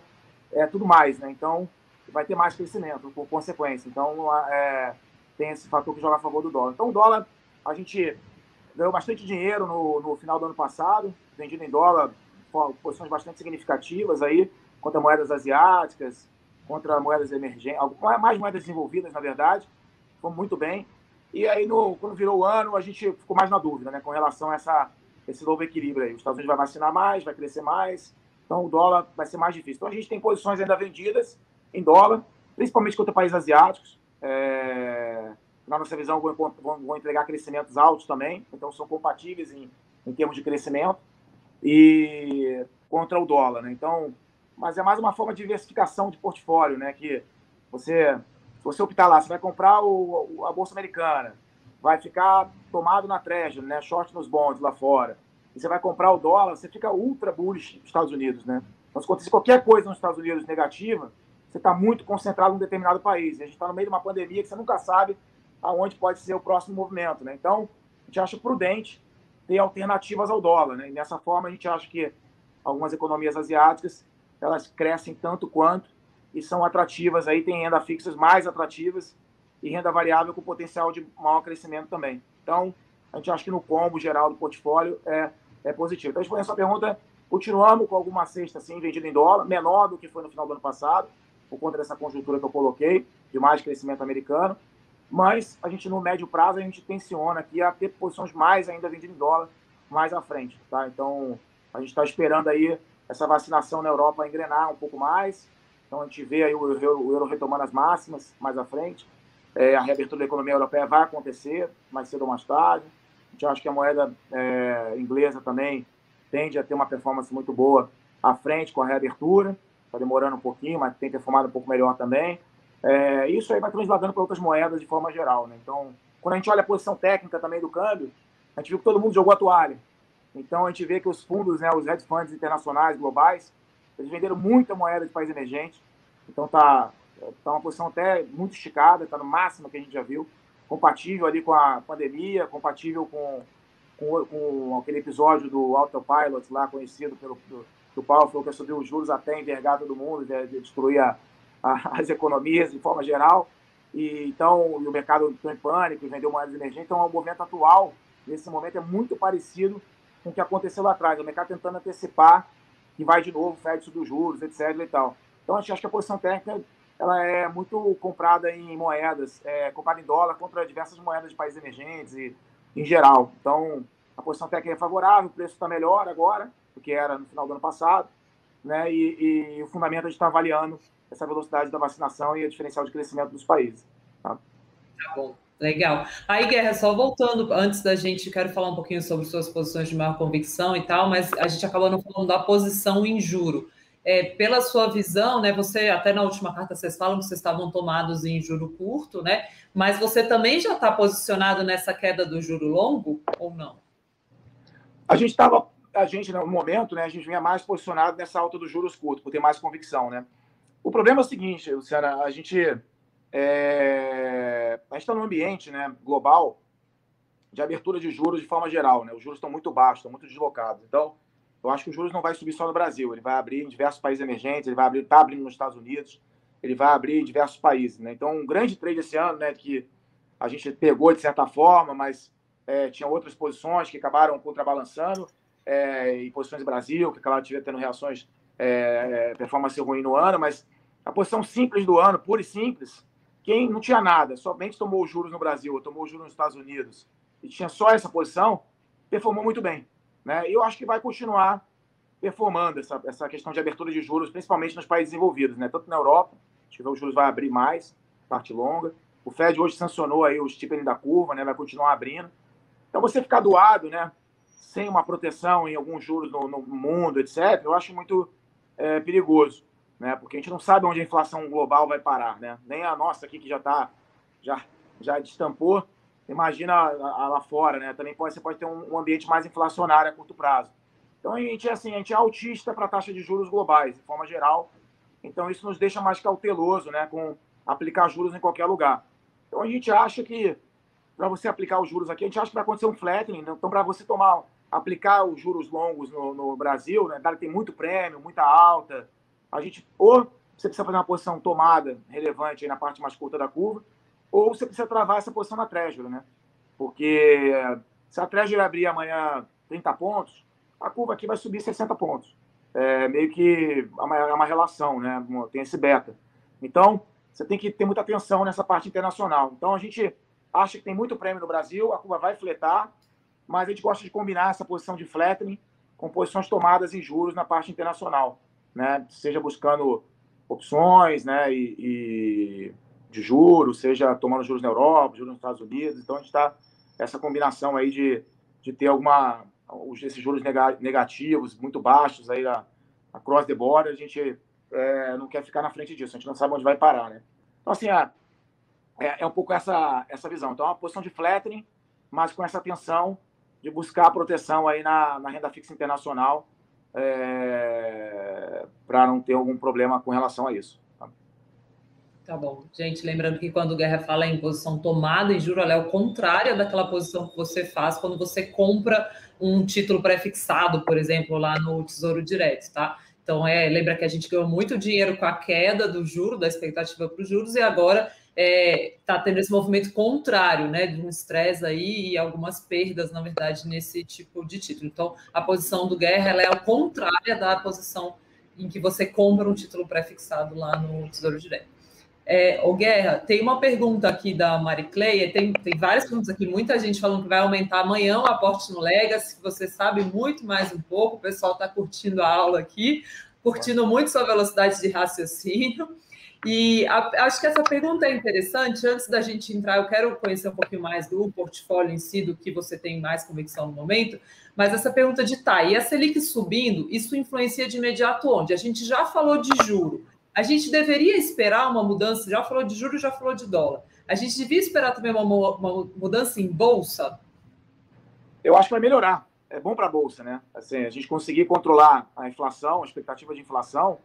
é tudo mais, né? Então, vai ter mais crescimento por consequência. Então, é, tem esse fator que joga a favor do dólar. Então, o dólar, a gente ganhou bastante dinheiro no, no final do ano passado, vendido em dólar, posições bastante significativas aí, contra moedas asiáticas, contra moedas emergentes, mais moedas desenvolvidas, na verdade fomos muito bem. E aí, no, quando virou o ano, a gente ficou mais na dúvida, né, com relação a essa, esse novo equilíbrio aí. Os Estados Unidos vai vacinar mais, vai crescer mais, então o dólar vai ser mais difícil. Então a gente tem posições ainda vendidas em dólar, principalmente contra países asiáticos. É, na nossa visão, vão, vão, vão, entregar crescimentos altos também, então são compatíveis em, em termos de crescimento, e contra o dólar. Né? Então, mas é mais uma forma de diversificação de portfólio, né? que você você optar lá, você vai comprar o, a Bolsa Americana, vai ficar tomado na Treasury, né? Short nos bonds lá fora. E você vai comprar o dólar, você fica ultra bullish nos Estados Unidos, né? Então, se acontecer qualquer coisa nos Estados Unidos negativa, você está muito concentrado em um determinado país. E a gente está no meio de uma pandemia que você nunca sabe aonde pode ser o próximo movimento, né? Então, a gente acha prudente ter alternativas ao dólar, né? E nessa forma, a gente acha que algumas economias asiáticas, elas crescem tanto quanto e são atrativas aí, tem renda fixas mais atrativas e renda variável com potencial de maior crescimento também. Então, a gente acha que no combo geral do portfólio é, é positivo. Então, respondendo a sua pergunta, continuamos com alguma cesta assim, vendida em dólar, menor do que foi no final do ano passado, por conta dessa conjuntura que eu coloquei, de mais crescimento americano. mas a gente no médio prazo a gente tensiona aqui a ter posições mais ainda vendidas em dólar mais à frente, tá? Então a gente está esperando aí essa vacinação na Europa engrenar um pouco mais, então a gente vê aí o euro, o euro retomando as máximas mais à frente, é, a reabertura da economia europeia vai acontecer mais cedo ou mais tarde, a gente acha que a moeda é, inglesa também tende a ter uma performance muito boa à frente com a reabertura, está demorando um pouquinho, mas tem performado um pouco melhor também. É, isso aí vai transladando para outras moedas de forma geral. Né? Então, quando a gente olha a posição técnica também do câmbio, a gente viu que todo mundo jogou a toalha. Então, a gente vê que os fundos, né, os hedge funds internacionais, globais, eles venderam muita moeda de país emergente. Então, tá, tá uma posição até muito esticada, está no máximo que a gente já viu, compatível ali com a pandemia, compatível com, com, com aquele episódio do autopilot lá, conhecido pelo do, do Paulo, falou que ia subir os juros até envergar todo mundo, de, de destruir a, as economias de forma geral. E, então, e o mercado entrou em pânico vendeu moedas emergentes. Então, o movimento atual, nesse momento, é muito parecido com o que aconteceu lá atrás. O mercado tentando antecipar que vai de novo, Fed dos juros, etc. e tal. Então, a gente acha que a posição técnica ela é muito comprada em moedas, é, comprada em dólar contra diversas moedas de países emergentes e em geral. Então, a posição técnica é favorável, o preço está melhor agora do que era no final do ano passado, né? E, e o fundamento a gente está avaliando essa velocidade da vacinação e a diferencial de crescimento dos países. Tá, tá bom. Legal. Aí, Guerra, só voltando, antes da gente, quero falar um pouquinho sobre suas posições de maior convicção e tal, mas a gente acabou não falando da posição em juro. É, pela sua visão, né, você, até na última carta vocês falam que vocês estavam tomados em juro curto, né, mas você também já está posicionado nessa queda do juro longo ou não? A gente estava, a gente no momento, né, a gente vinha mais posicionado nessa alta dos juros curtos, por ter mais convicção, né. O problema é o seguinte, Luciana, a gente é, a gente está num ambiente né, global de abertura de juros de forma geral. Né? Os juros estão muito baixos, estão muito deslocados. Então, eu acho que os juros não vai subir só no Brasil. Ele vai abrir em diversos países emergentes, ele vai abrir, está abrindo nos Estados Unidos, ele vai abrir em diversos países. Né? Então, um grande trade esse ano, né, que a gente pegou de certa forma, mas é, tinha outras posições que acabaram contrabalançando, é, e posições do Brasil, que acabaram tendo reações, é, performance ruim no ano, mas a posição simples do ano, pura e simples, quem não tinha nada, somente tomou os juros no Brasil, tomou os juros nos Estados Unidos, e tinha só essa posição, performou muito bem. Né? Eu acho que vai continuar performando essa, essa questão de abertura de juros, principalmente nos países desenvolvidos, né? tanto na Europa, acho que os juros vai abrir mais, parte longa. O Fed hoje sancionou aí o steepening da curva, né? vai continuar abrindo. Então, você ficar doado, né? sem uma proteção em alguns juros no, no mundo, etc., eu acho muito é, perigoso né? Porque a gente não sabe onde a inflação global vai parar, né? Nem a nossa aqui que já está já já destampou. Imagina a, a, lá fora, né? Também pode você pode ter um, um, ambiente mais inflacionário a curto prazo. Então a gente é assim, a gente é autista para a taxa de juros globais, de forma geral. Então isso nos deixa mais cauteloso, né? Com aplicar juros em qualquer lugar. Então a gente acha que para você aplicar os juros aqui, a gente acha que vai acontecer um flattening. Né? Então para você tomar aplicar os juros longos no, no Brasil, né? Tem muito prêmio, muita alta a gente ou você precisa fazer uma posição tomada relevante na parte mais curta da curva, ou você precisa travar essa posição na Treasury, né? Porque se a Treasury abrir amanhã 30 pontos, a curva aqui vai subir 60 pontos. É meio que é uma, relação, né? Tem esse beta. Então, você tem que ter muita atenção nessa parte internacional. Então, a gente acha que tem muito prêmio no Brasil, a curva vai fletar, mas a gente gosta de combinar essa posição de flattening com posições tomadas em juros na parte internacional né? Seja buscando opções, né? E, e de juros, seja tomando juros na Europa, juros nos Estados Unidos. Então a gente está essa combinação aí de, de ter alguma esses juros negativos muito baixos aí a, cross the border, a gente é, não quer ficar na frente disso, a gente não sabe onde vai parar, né? Então assim, é, é, é um pouco essa essa visão. Então é uma posição de flattening, mas com essa atenção de buscar proteção aí na, na renda fixa internacional é, para não ter algum problema com relação a isso. Tá? tá bom. Gente, lembrando que quando o Guerra fala em posição tomada em juro, ela é o contrário daquela posição que você faz quando você compra um título pré-fixado, por exemplo, lá no Tesouro Direto, tá? Então, é, lembra que a gente ganhou muito dinheiro com a queda do juro, da expectativa para os juros, e agora está é, tá tendo esse movimento contrário, né, de um estresse aí e algumas perdas, na verdade, nesse tipo de título. Então, a posição do Guerra é ao contrária da posição em que você compra um título pré-fixado lá no Tesouro Direto. É, o Guerra, tem uma pergunta aqui da Maricleia, tem, tem várias perguntas aqui, muita gente falando que vai aumentar amanhã o aporte no Legacy, você sabe muito mais um pouco, o pessoal está curtindo a aula aqui, curtindo muito sua velocidade de raciocínio. E a, acho que essa pergunta é interessante. Antes da gente entrar, eu quero conhecer um pouquinho mais do portfólio em si, do que você tem mais convicção no momento. Mas essa pergunta de tá, e a Selic subindo, isso influencia de imediato onde? A gente já falou de juro. A gente deveria esperar uma mudança, já falou de juros, já falou de dólar. A gente devia esperar também uma, uma mudança em bolsa? Eu acho que vai melhorar. É bom para a bolsa, né? Assim, a gente conseguir controlar a inflação, a expectativa de inflação,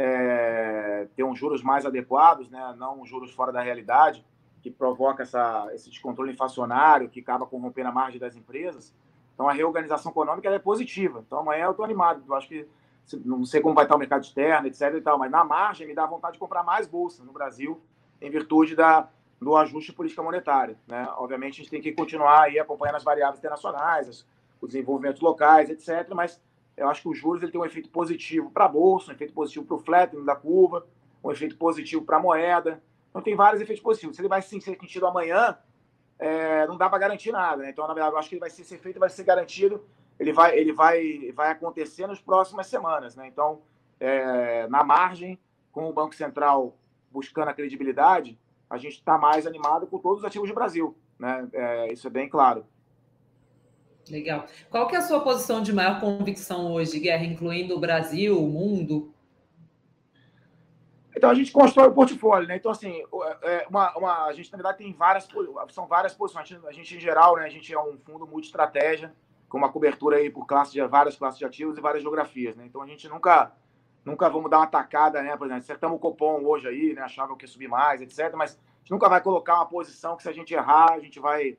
é, ter uns juros mais adequados, né? não juros fora da realidade, que provoca essa, esse descontrole inflacionário, que acaba corrompendo a margem das empresas. Então, a reorganização econômica é positiva. Então, amanhã eu estou animado. Eu acho que não sei como vai estar o mercado externo, etc. E tal, mas na margem me dá vontade de comprar mais bolsa no Brasil, em virtude da, do ajuste política monetária. Né? Obviamente, a gente tem que continuar aí acompanhando as variáveis internacionais, os desenvolvimentos locais, etc. Mas eu acho que os juros ele tem um efeito positivo para a bolsa, um efeito positivo para o flattening da curva, um efeito positivo para a moeda. Então, tem vários efeitos positivos. Se ele vai sim, ser sentido amanhã, é, não dá para garantir nada. Né? Então, na verdade, eu acho que ele vai ser, feito, vai ser garantido ele vai, ele vai, vai acontecer nas próximas semanas. Né? Então, é, na margem, com o Banco Central buscando a credibilidade, a gente está mais animado com todos os ativos do Brasil. Né? É, isso é bem claro. Legal. Qual que é a sua posição de maior convicção hoje, Guerra, incluindo o Brasil, o mundo? Então a gente constrói o portfólio, né? Então, assim, é, uma, uma, a gente, na verdade, tem várias, são várias posições. A gente, em geral, né, a gente é um fundo multi-estratégia com uma cobertura aí por classe de, várias classes de ativos e várias geografias, né? Então a gente nunca nunca vamos dar uma tacada, né? Por exemplo, acertamos o Copom hoje aí, né? Achava que ia subir mais, etc. Mas a gente nunca vai colocar uma posição que se a gente errar, a gente vai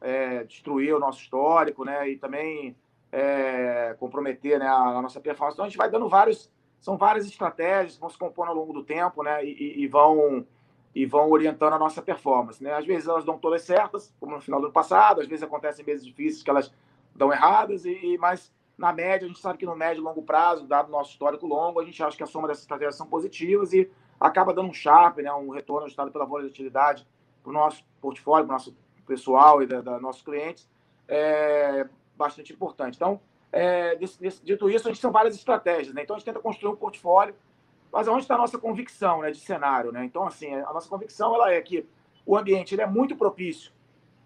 é, destruir o nosso histórico, né? E também é, comprometer né, a, a, nossa performance. Então a gente vai dando vários, são várias estratégias que vão se compondo ao longo do tempo, né? E, e, vão e vão orientando a nossa performance, né? Às vezes elas dão todas certas, como no final do ano passado. Às vezes acontecem meses difíceis que elas dão erradas, e, mas na média, a gente sabe que no médio e longo prazo, dado nosso histórico longo, a gente acha que a soma dessas estratégias são positivas e acaba dando um sharp, né, um retorno ajustado pela volatilidade para o nosso portfólio, para nosso pessoal e da, da, nossos clientes, é bastante importante. Então, é, dito isso, a gente tem várias estratégias, né? Então, a gente tenta construir um portfólio, mas onde está a nossa convicção né, de cenário, né? Então, assim, a nossa convicção ela é que o ambiente ele é muito propício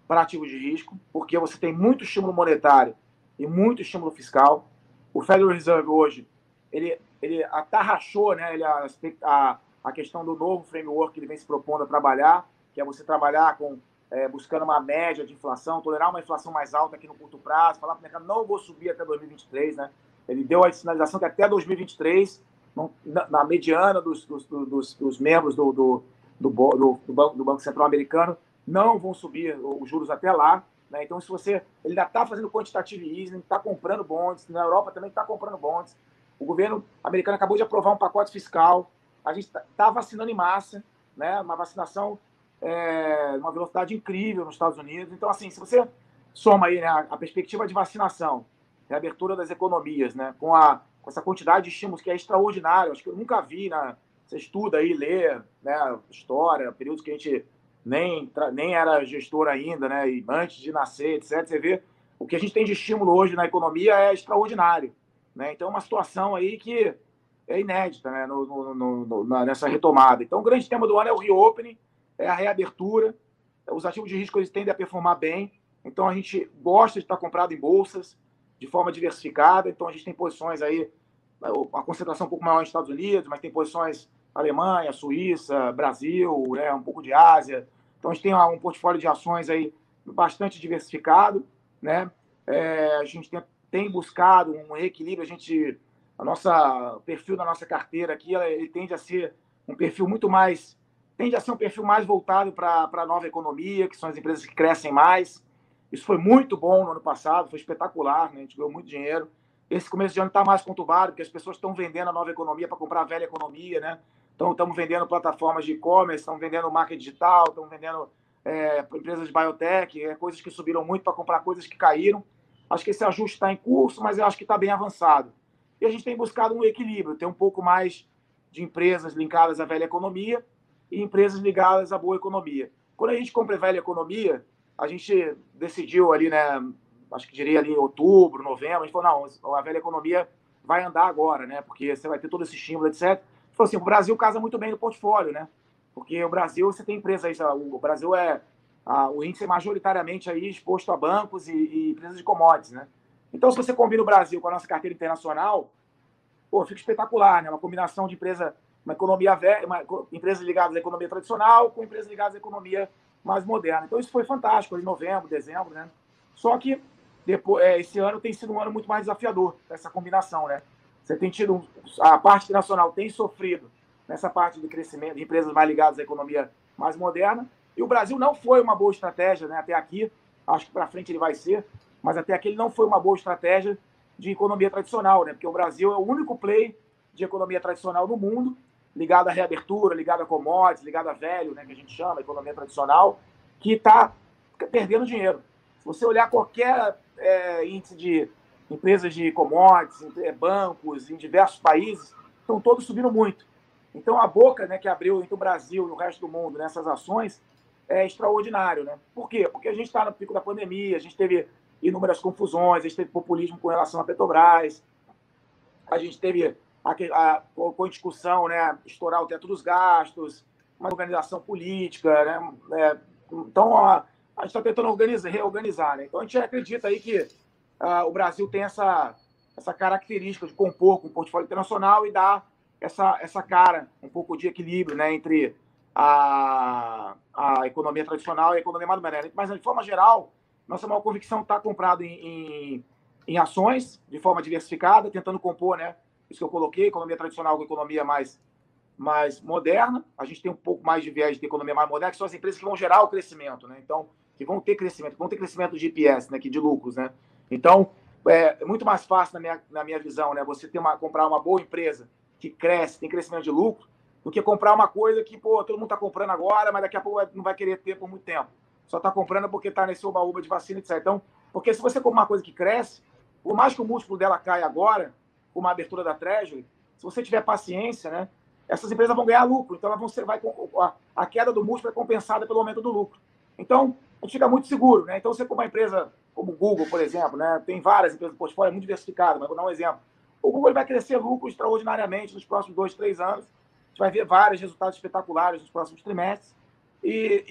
para ativos de risco, porque você tem muito estímulo monetário e muito estímulo fiscal. O Federal Reserve hoje, ele, ele atarrachou né, ele, a, a, a questão do novo framework que ele vem se propondo a trabalhar, que é você trabalhar com é, buscando uma média de inflação, tolerar uma inflação mais alta aqui no curto prazo, falar para o mercado, não vou subir até 2023, né? Ele deu a sinalização que até 2023, na, na mediana dos, dos, dos, dos membros do, do, do, do, Banco, do Banco Central Americano, não vão subir os juros até lá. Né? Então, se você ele ainda está fazendo quantitative easing, está comprando bonds, na Europa também está comprando bonds. O governo americano acabou de aprovar um pacote fiscal. A gente está tá vacinando em massa, né? uma vacinação é, uma velocidade incrível nos Estados Unidos. Então, assim, se você soma aí né, a, perspectiva de vacinação, reabertura das economias, né, com, a, com essa quantidade de estímulos que é extraordinário, acho que eu nunca vi, né, você estuda aí, lê né, história, períodos que a gente nem, nem era gestor ainda, né? E antes de nascer, etc. Você vê o que a gente tem de estímulo hoje na economia é extraordinário, né? Então, é uma situação aí que é inédita, né? No, no, no, nessa retomada. Então, o grande tema do ano é o reopening, é a reabertura. Os ativos de risco eles tendem a performar bem. Então, a gente gosta de estar comprado em bolsas de forma diversificada. Então, a gente tem posições aí, a concentração um pouco maior nos Estados Unidos, mas tem posições Alemanha, Suíça, Brasil, né, um pouco de Ásia. Então a gente tem um portfólio de ações aí bastante diversificado, né? É, a gente tem, tem, buscado um equilíbrio, a gente a nossa o perfil da nossa carteira aqui, ele tende a ser um perfil muito mais tende a ser um perfil mais voltado para a nova economia, que são as empresas que crescem mais. Isso foi muito bom no ano passado, foi espetacular, né? a gente ganhou muito dinheiro. Esse começo de ano está mais conturbado, porque as pessoas estão vendendo a nova economia para comprar a velha economia, né? Então, estamos vendendo plataformas de e-commerce, estamos vendendo marca digital, estamos vendendo é, empresas de biotech, é, coisas que subiram muito para comprar coisas que caíram. Acho que esse ajuste está em curso, mas eu acho que está bem avançado. E a gente tem buscado um equilíbrio, ter um pouco mais de empresas linkadas à velha economia e empresas ligadas à boa economia. Quando a gente compra velha economia, a gente decidiu ali, né, acho que diria ali em outubro, novembro, a gente falou, não, a velha economia vai andar agora, né, porque você vai ter todo esse estímulo, etc. Falou assim, o Brasil casa muito bem no portfólio, né, porque o Brasil, você tem empresas, o Brasil é, a, o índice é majoritariamente aí exposto a bancos e, e empresas de commodities, né. Então, se você combina o Brasil com a nossa carteira internacional, pô, fica espetacular, né, uma combinação de empresa, uma economia velha, uma, empresas ligadas à economia tradicional com empresas ligadas à economia mais moderna. Então, isso foi fantástico, em novembro, dezembro, né. Só que depois, é, esse ano tem sido um ano muito mais desafiador, essa combinação, né? Você tem tido, a parte nacional tem sofrido nessa parte de crescimento de empresas mais ligadas à economia mais moderna, e o Brasil não foi uma boa estratégia né, até aqui, acho que para frente ele vai ser, mas até aqui ele não foi uma boa estratégia de economia tradicional, né? Porque o Brasil é o único play de economia tradicional no mundo, ligado à reabertura, ligado a commodities, ligado a velho, né, que a gente chama, economia tradicional, que está perdendo dinheiro. Se você olhar qualquer é, índice de empresas de commodities, é, bancos em diversos países, estão todos subindo muito. Então, a boca né, que abriu entre o Brasil e o resto do mundo nessas ações é extraordinário. Né? Por quê? Porque a gente está no pico da pandemia, a gente teve inúmeras confusões, a gente teve populismo com relação à Petrobras, a gente teve a, a, com a discussão, né, estourar o teto dos gastos, uma organização política. Né? É, então, a, a gente está tentando organizar, reorganizar. Né? Então, a gente acredita aí que uh, o Brasil tem essa, essa característica de compor com o portfólio internacional e dar essa, essa cara, um pouco de equilíbrio né, entre a, a economia tradicional e a economia moderna. Mas, de forma geral, nossa maior convicção está comprado em, em, em, ações, de forma diversificada, tentando compor, né, isso que eu coloquei, economia tradicional com economia mais, mais moderna. A gente tem um pouco mais de viés de economia mais moderna, que são as empresas que vão gerar o crescimento. Né? Então, que vão ter crescimento, vão ter crescimento de IPS, né, que de lucros, né? Então, é, muito mais fácil na minha, na minha visão, né, você ter uma, comprar uma boa empresa que cresce, tem crescimento de lucro, do que comprar uma coisa que, pô, todo mundo está comprando agora, mas daqui a pouco não vai querer ter por muito tempo. Só está comprando porque está nesse oba-oba de vacina, etc. Então, porque se você compra uma coisa que cresce, por mais que o múltiplo dela caia agora, uma abertura da Treasury, se você tiver paciência, né, essas empresas vão ganhar lucro. Então, elas vão ser, vai, a, queda do múltiplo é compensada pelo aumento do lucro. Então, a gente fica muito seguro, né? Então, você como uma empresa como o Google, por exemplo, né? Tem várias empresas do portfólio, é muito diversificado, mas vou dar um exemplo. O Google vai crescer lucro extraordinariamente nos próximos dois, três anos. A gente vai ver vários resultados espetaculares nos próximos trimestres. E,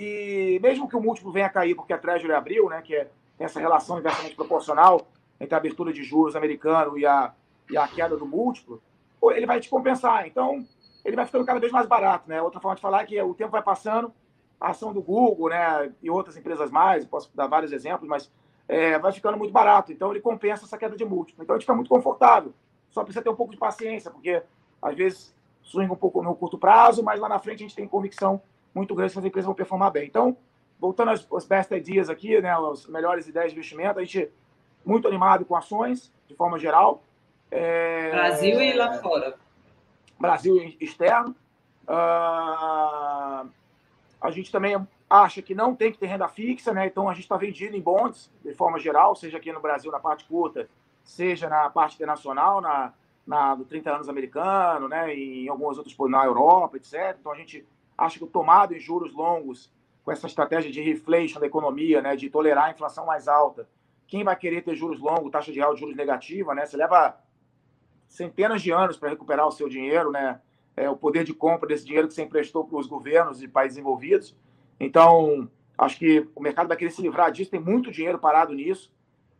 e mesmo que o múltiplo venha a cair, porque a Treasury abriu, né? Que é essa relação inversamente proporcional entre a abertura de juros americano e a, e a queda do múltiplo, ele vai te compensar. Então, ele vai ficando cada vez mais barato, né? Outra forma de falar é que o tempo vai passando, a ação do Google, né, e outras empresas mais, posso dar vários exemplos, mas é, vai ficando muito barato. Então, ele compensa essa queda de múltiplo. Então, a gente fica muito confortável. Só precisa ter um pouco de paciência, porque às vezes swing um pouco no curto prazo, mas lá na frente a gente tem convicção muito grande que as empresas vão performar bem. Então, voltando aos, aos best ideas aqui, né, as melhores ideias de investimento, a gente muito animado com ações, de forma geral. É... Brasil e lá fora. Brasil externo. Uh, a gente também acha que não tem que ter renda fixa, né? Então a gente está vendido em bonds, de forma geral, seja aqui no Brasil na parte curta, seja na parte internacional, na, na do 30 anos americano, né? E em alguns outros na Europa, etc. Então a gente acha que o tomado em juros longos, com essa estratégia de reflation da economia, né? De tolerar a inflação mais alta, quem vai querer ter juros longos, taxa de real de juros negativa, né? Você leva centenas de anos para recuperar o seu dinheiro, né? é, o poder de compra desse dinheiro que você emprestou para os governos de países envolvidos. Então, acho que o mercado vai querer se livrar disso, tem muito dinheiro parado nisso.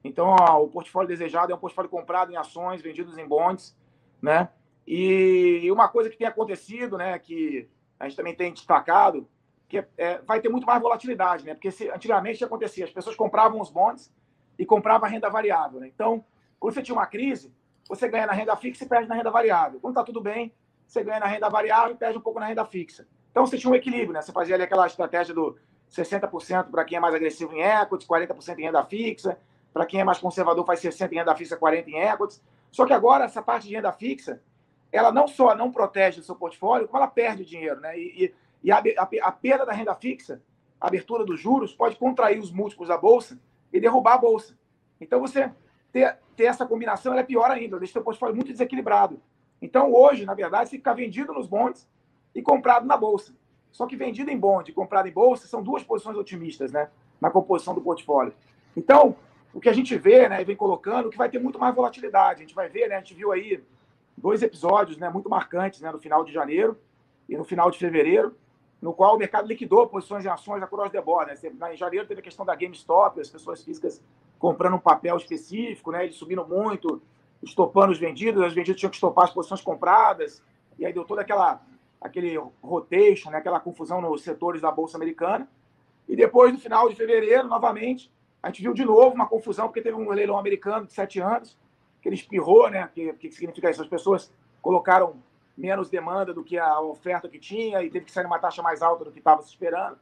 Então, ó, o portfólio desejado é um portfólio comprado em ações, vendidos em bonds, né? E uma coisa que tem acontecido, né, que a gente também tem destacado, que é, é, vai ter muito mais volatilidade, né? Porque se, antigamente acontecia, as pessoas compravam os bonds e compravam a renda variável, né? Então, quando você tinha uma crise, você ganha na renda fixa e perde na renda variável. Quando está tudo bem, você ganha na renda variável e perde um pouco na renda fixa. Então você tinha um equilíbrio, né? Você fazia ali aquela estratégia do 60% para quem é mais agressivo em equities, 40% em renda fixa, para quem é mais conservador faz 60% em renda fixa, 40% em equities. Só que agora essa parte de renda fixa, ela não só não protege o seu portfólio, como ela perde dinheiro, né? E, e, e a, a, a perda da renda fixa, a abertura dos juros, pode contrair os múltiplos da bolsa e derrubar a bolsa. Então você ter, ter essa combinação é pior ainda, deixa seu portfólio muito desequilibrado. Então, hoje, na verdade, você fica vendido nos bondes e comprado na bolsa. Só que vendido em bonde, comprado em bolsa, são duas posições otimistas, né? Na composição do portfólio. Então, o que a gente vê, né, e vem colocando, que vai ter muito mais volatilidade. A gente vai ver, né, a gente viu aí dois episódios, né, muito marcantes, né, no final de janeiro e no final de fevereiro, no qual o mercado liquidou posições em ações across the board. Né? Em janeiro teve a questão da GameStop, as pessoas físicas comprando um papel específico, né, eles subindo muito, estopando os vendidos, os vendidos tinham que estopar as posições compradas, e aí deu toda aquela aquele rotation, né, aquela confusão nos setores da bolsa americana. E depois, no final de fevereiro, novamente, a gente viu de novo uma confusão, porque teve um leilão americano de sete anos, que ele espirrou, né? Que, que significa isso? As pessoas colocaram menos demanda do que a oferta que tinha e teve que sair uma taxa mais alta do que estava se esperando.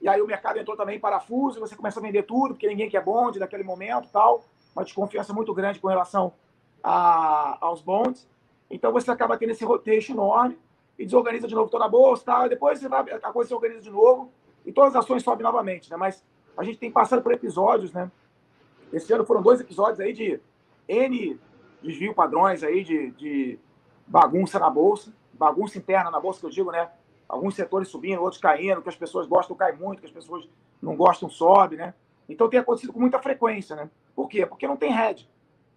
E aí o mercado entrou também em parafuso, e você começa a vender tudo, porque ninguém quer bonde naquele momento tal. Uma desconfiança muito grande com relação a, aos bonds. Então você acaba tendo esse rotation enorme e desorganiza de novo toda a bolsa. E depois você vai, a coisa se organiza de novo e todas as ações sobem novamente, né? Mas a gente tem passado por episódios, né? Esse ano foram dois episódios aí de N desvio padrões aí de, de bagunça na bolsa, bagunça interna na bolsa, que eu digo, né? Alguns setores subindo, outros caindo, que as pessoas gostam cai muito, que as pessoas não gostam sobe, né? Então tem acontecido com muita frequência, né? Por quê? Porque não tem hedge.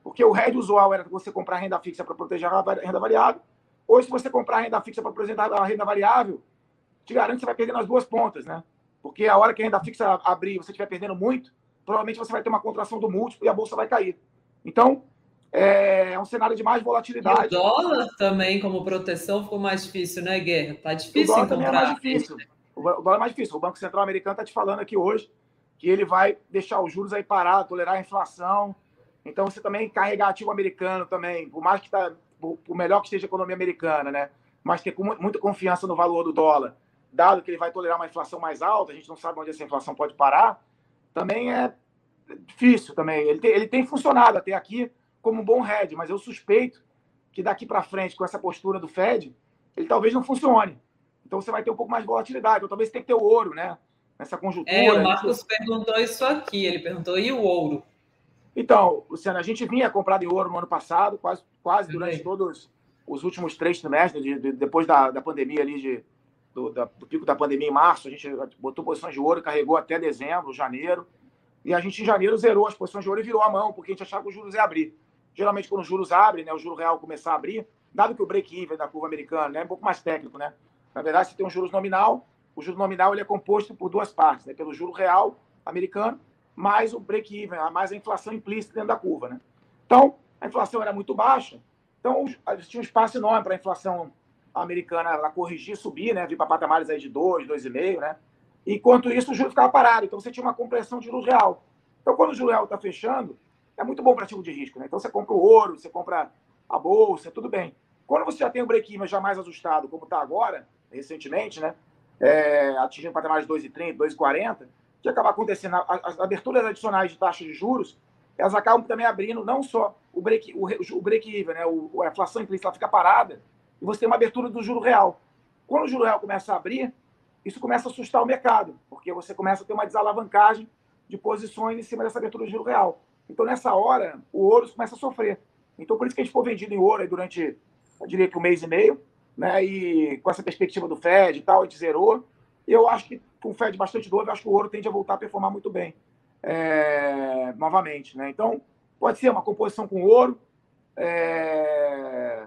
Porque o hedge usual era você comprar renda fixa para proteger a renda variável. Hoje, se você comprar renda fixa para proteger a renda variável, te garanto que você vai perder nas duas pontas, né? Porque a hora que a renda fixa abrir você estiver perdendo muito, provavelmente você vai ter uma contração do múltiplo e a bolsa vai cair. Então, é, é um cenário de mais volatilidade. E o dólar também, como proteção, ficou mais difícil, né, Guerra? Está difícil o dólar encontrar. Também é mais difícil. O dólar é mais difícil. O Banco Central americano está te falando aqui hoje que ele vai deixar os juros aí parados, tolerar a inflação. Então, você também carregar ativo americano também, por mais que tá, por melhor que esteja a economia americana, né? Mas ter muita confiança no valor do dólar dado que ele vai tolerar uma inflação mais alta, a gente não sabe onde essa inflação pode parar, também é difícil também. Ele tem, ele tem funcionado até aqui como um bom head, mas eu suspeito que daqui para frente, com essa postura do Fed, ele talvez não funcione. Então você vai ter um pouco mais de volatilidade. Então talvez tenha que ter o ouro, né? Nessa conjuntura. É, o Marcos perguntou isso aqui. Ele perguntou, e o ouro? Então, Luciano, a gente vinha comprado em ouro no ano passado, quase, quase durante todos os últimos três trimestres, de, de, depois da, da pandemia ali de do, da, do pico da pandemia em março, a gente botou posições de ouro, carregou até dezembro, janeiro, e a gente em janeiro zerou as posições de ouro e virou a mão, porque a gente achava que os juros ia abrir. Geralmente, quando os juros abrem, né, o juro real começar a abrir, dado que o break-even da curva americana né, é um pouco mais técnico, né? Na verdade, você tem um juros nominal, o juro nominal ele é composto por duas partes, né? Pelo juro real americano, mais o break-even, mais a inflação implícita dentro da curva, né? Então, a inflação era muito baixa, então tinha um espaço enorme para a inflação americana ela corrigir, subir, né? Vir para patamares aí de 2, 2,5, né? Enquanto isso, o juro ficava parado. Então, você tinha uma compressão de juros real. Então, quando o juro real está fechando, é muito bom para ativo de risco, né? Então, você compra o ouro, você compra a bolsa, tudo bem. Quando você já tem o break-even já mais ajustado, como está agora, recentemente, né? É, atingindo patamares de 2,30, 2,40, que acaba acontecendo, as aberturas adicionais de taxas de juros, elas acabam também abrindo não só o break-even, o, o break né? O, a inflação implícita fica parada, e você tem uma abertura do juro real. Quando o juro real começa a abrir, isso começa a assustar o mercado, porque você começa a ter uma desalavancagem de posições em cima dessa abertura do juro real. Então, nessa hora, o ouro começa a sofrer. Então, por isso que a gente ficou vendido em ouro durante, eu diria que um mês e meio, né? E com essa perspectiva do Fed e tal, a gente zerou. Eu acho que com o Fed bastante dor, eu acho que o ouro tende a voltar a performar muito bem é, novamente, né? Então, pode ser uma composição com ouro. É,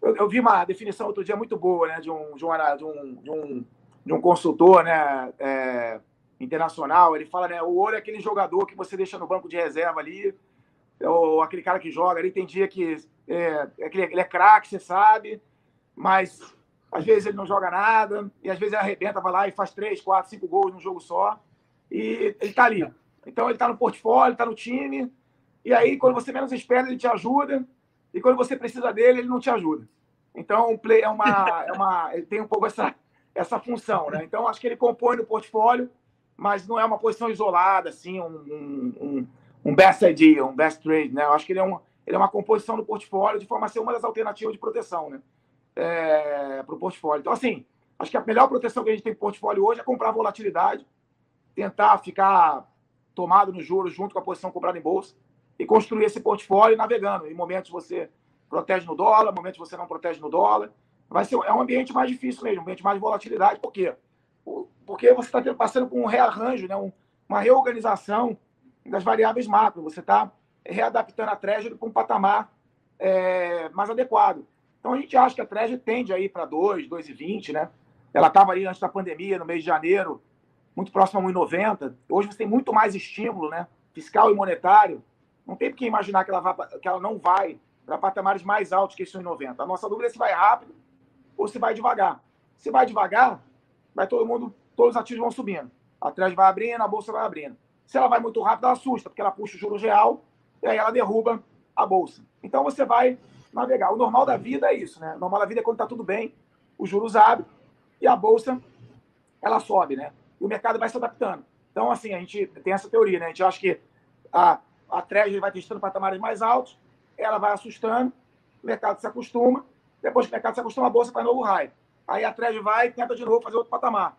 eu, eu, vi uma definição outro dia muito boa, né, de um, de um, de um, de um, de um consultor, né, é, internacional. Ele fala, né, o ouro é aquele jogador que você deixa no banco de reserva ali, ou aquele cara que joga ali. Tem dia que é, é ele é craque, você sabe, mas às vezes ele não joga nada, e às vezes ele arrebenta, vai lá e faz três, quatro, cinco gols num jogo só, e ele tá ali. Então ele tá no portfólio, tá no time, e aí quando você menos espera, ele te ajuda, e quando você precisa dele, ele não te ajuda. Então, o play é uma, é uma, ele tem um pouco essa, essa função, né? Então, acho que ele compõe no portfólio, mas não é uma posição isolada, assim, um, um, um best idea, um best trade, né? Eu acho que ele é, uma, ele é uma composição do portfólio de forma a ser uma das alternativas de proteção, né? É, para o portfólio. Então, assim, acho que a melhor proteção que a gente tem para portfólio hoje é comprar volatilidade, tentar ficar tomado nos juros junto com a posição comprada em bolsa, e construir esse portfólio navegando. Em momentos você protege no dólar, em momentos você não protege no dólar. Vai ser, é um ambiente mais difícil mesmo, um ambiente mais de volatilidade. Por quê? Porque você está passando por um rearranjo, né? uma reorganização das variáveis macro. Você está readaptando a Treasury para um patamar é, mais adequado. Então a gente acha que a Treasury tende aí para 2, 2,20, né? Ela estava ali antes da pandemia, no mês de janeiro, muito próximo a 1,90. Hoje você tem muito mais estímulo, né? Fiscal e monetário. Não tem por que imaginar que ela, que ela não vai para patamares mais altos que esse 1,90. A nossa dúvida é se vai rápido ou se vai devagar. Se vai devagar, vai todo mundo, todos os ativos vão subindo. A Treasury vai abrindo, a bolsa vai abrindo. Se ela vai muito rápido, ela assusta, porque ela puxa o juro real e aí ela derruba a bolsa. Então você vai navegar. O normal da vida é isso, né? O normal da vida é quando está tudo bem, os juros abrem e a bolsa ela sobe, né? E o mercado vai se adaptando. Então, assim, a gente tem essa teoria, né? A gente acha que a, a Treasury vai testando patamares mais altos, ela vai assustando, o mercado se acostuma, depois que o mercado se acostuma, a bolsa vai novo raio. Aí a Treasury vai e tenta de novo fazer outro patamar.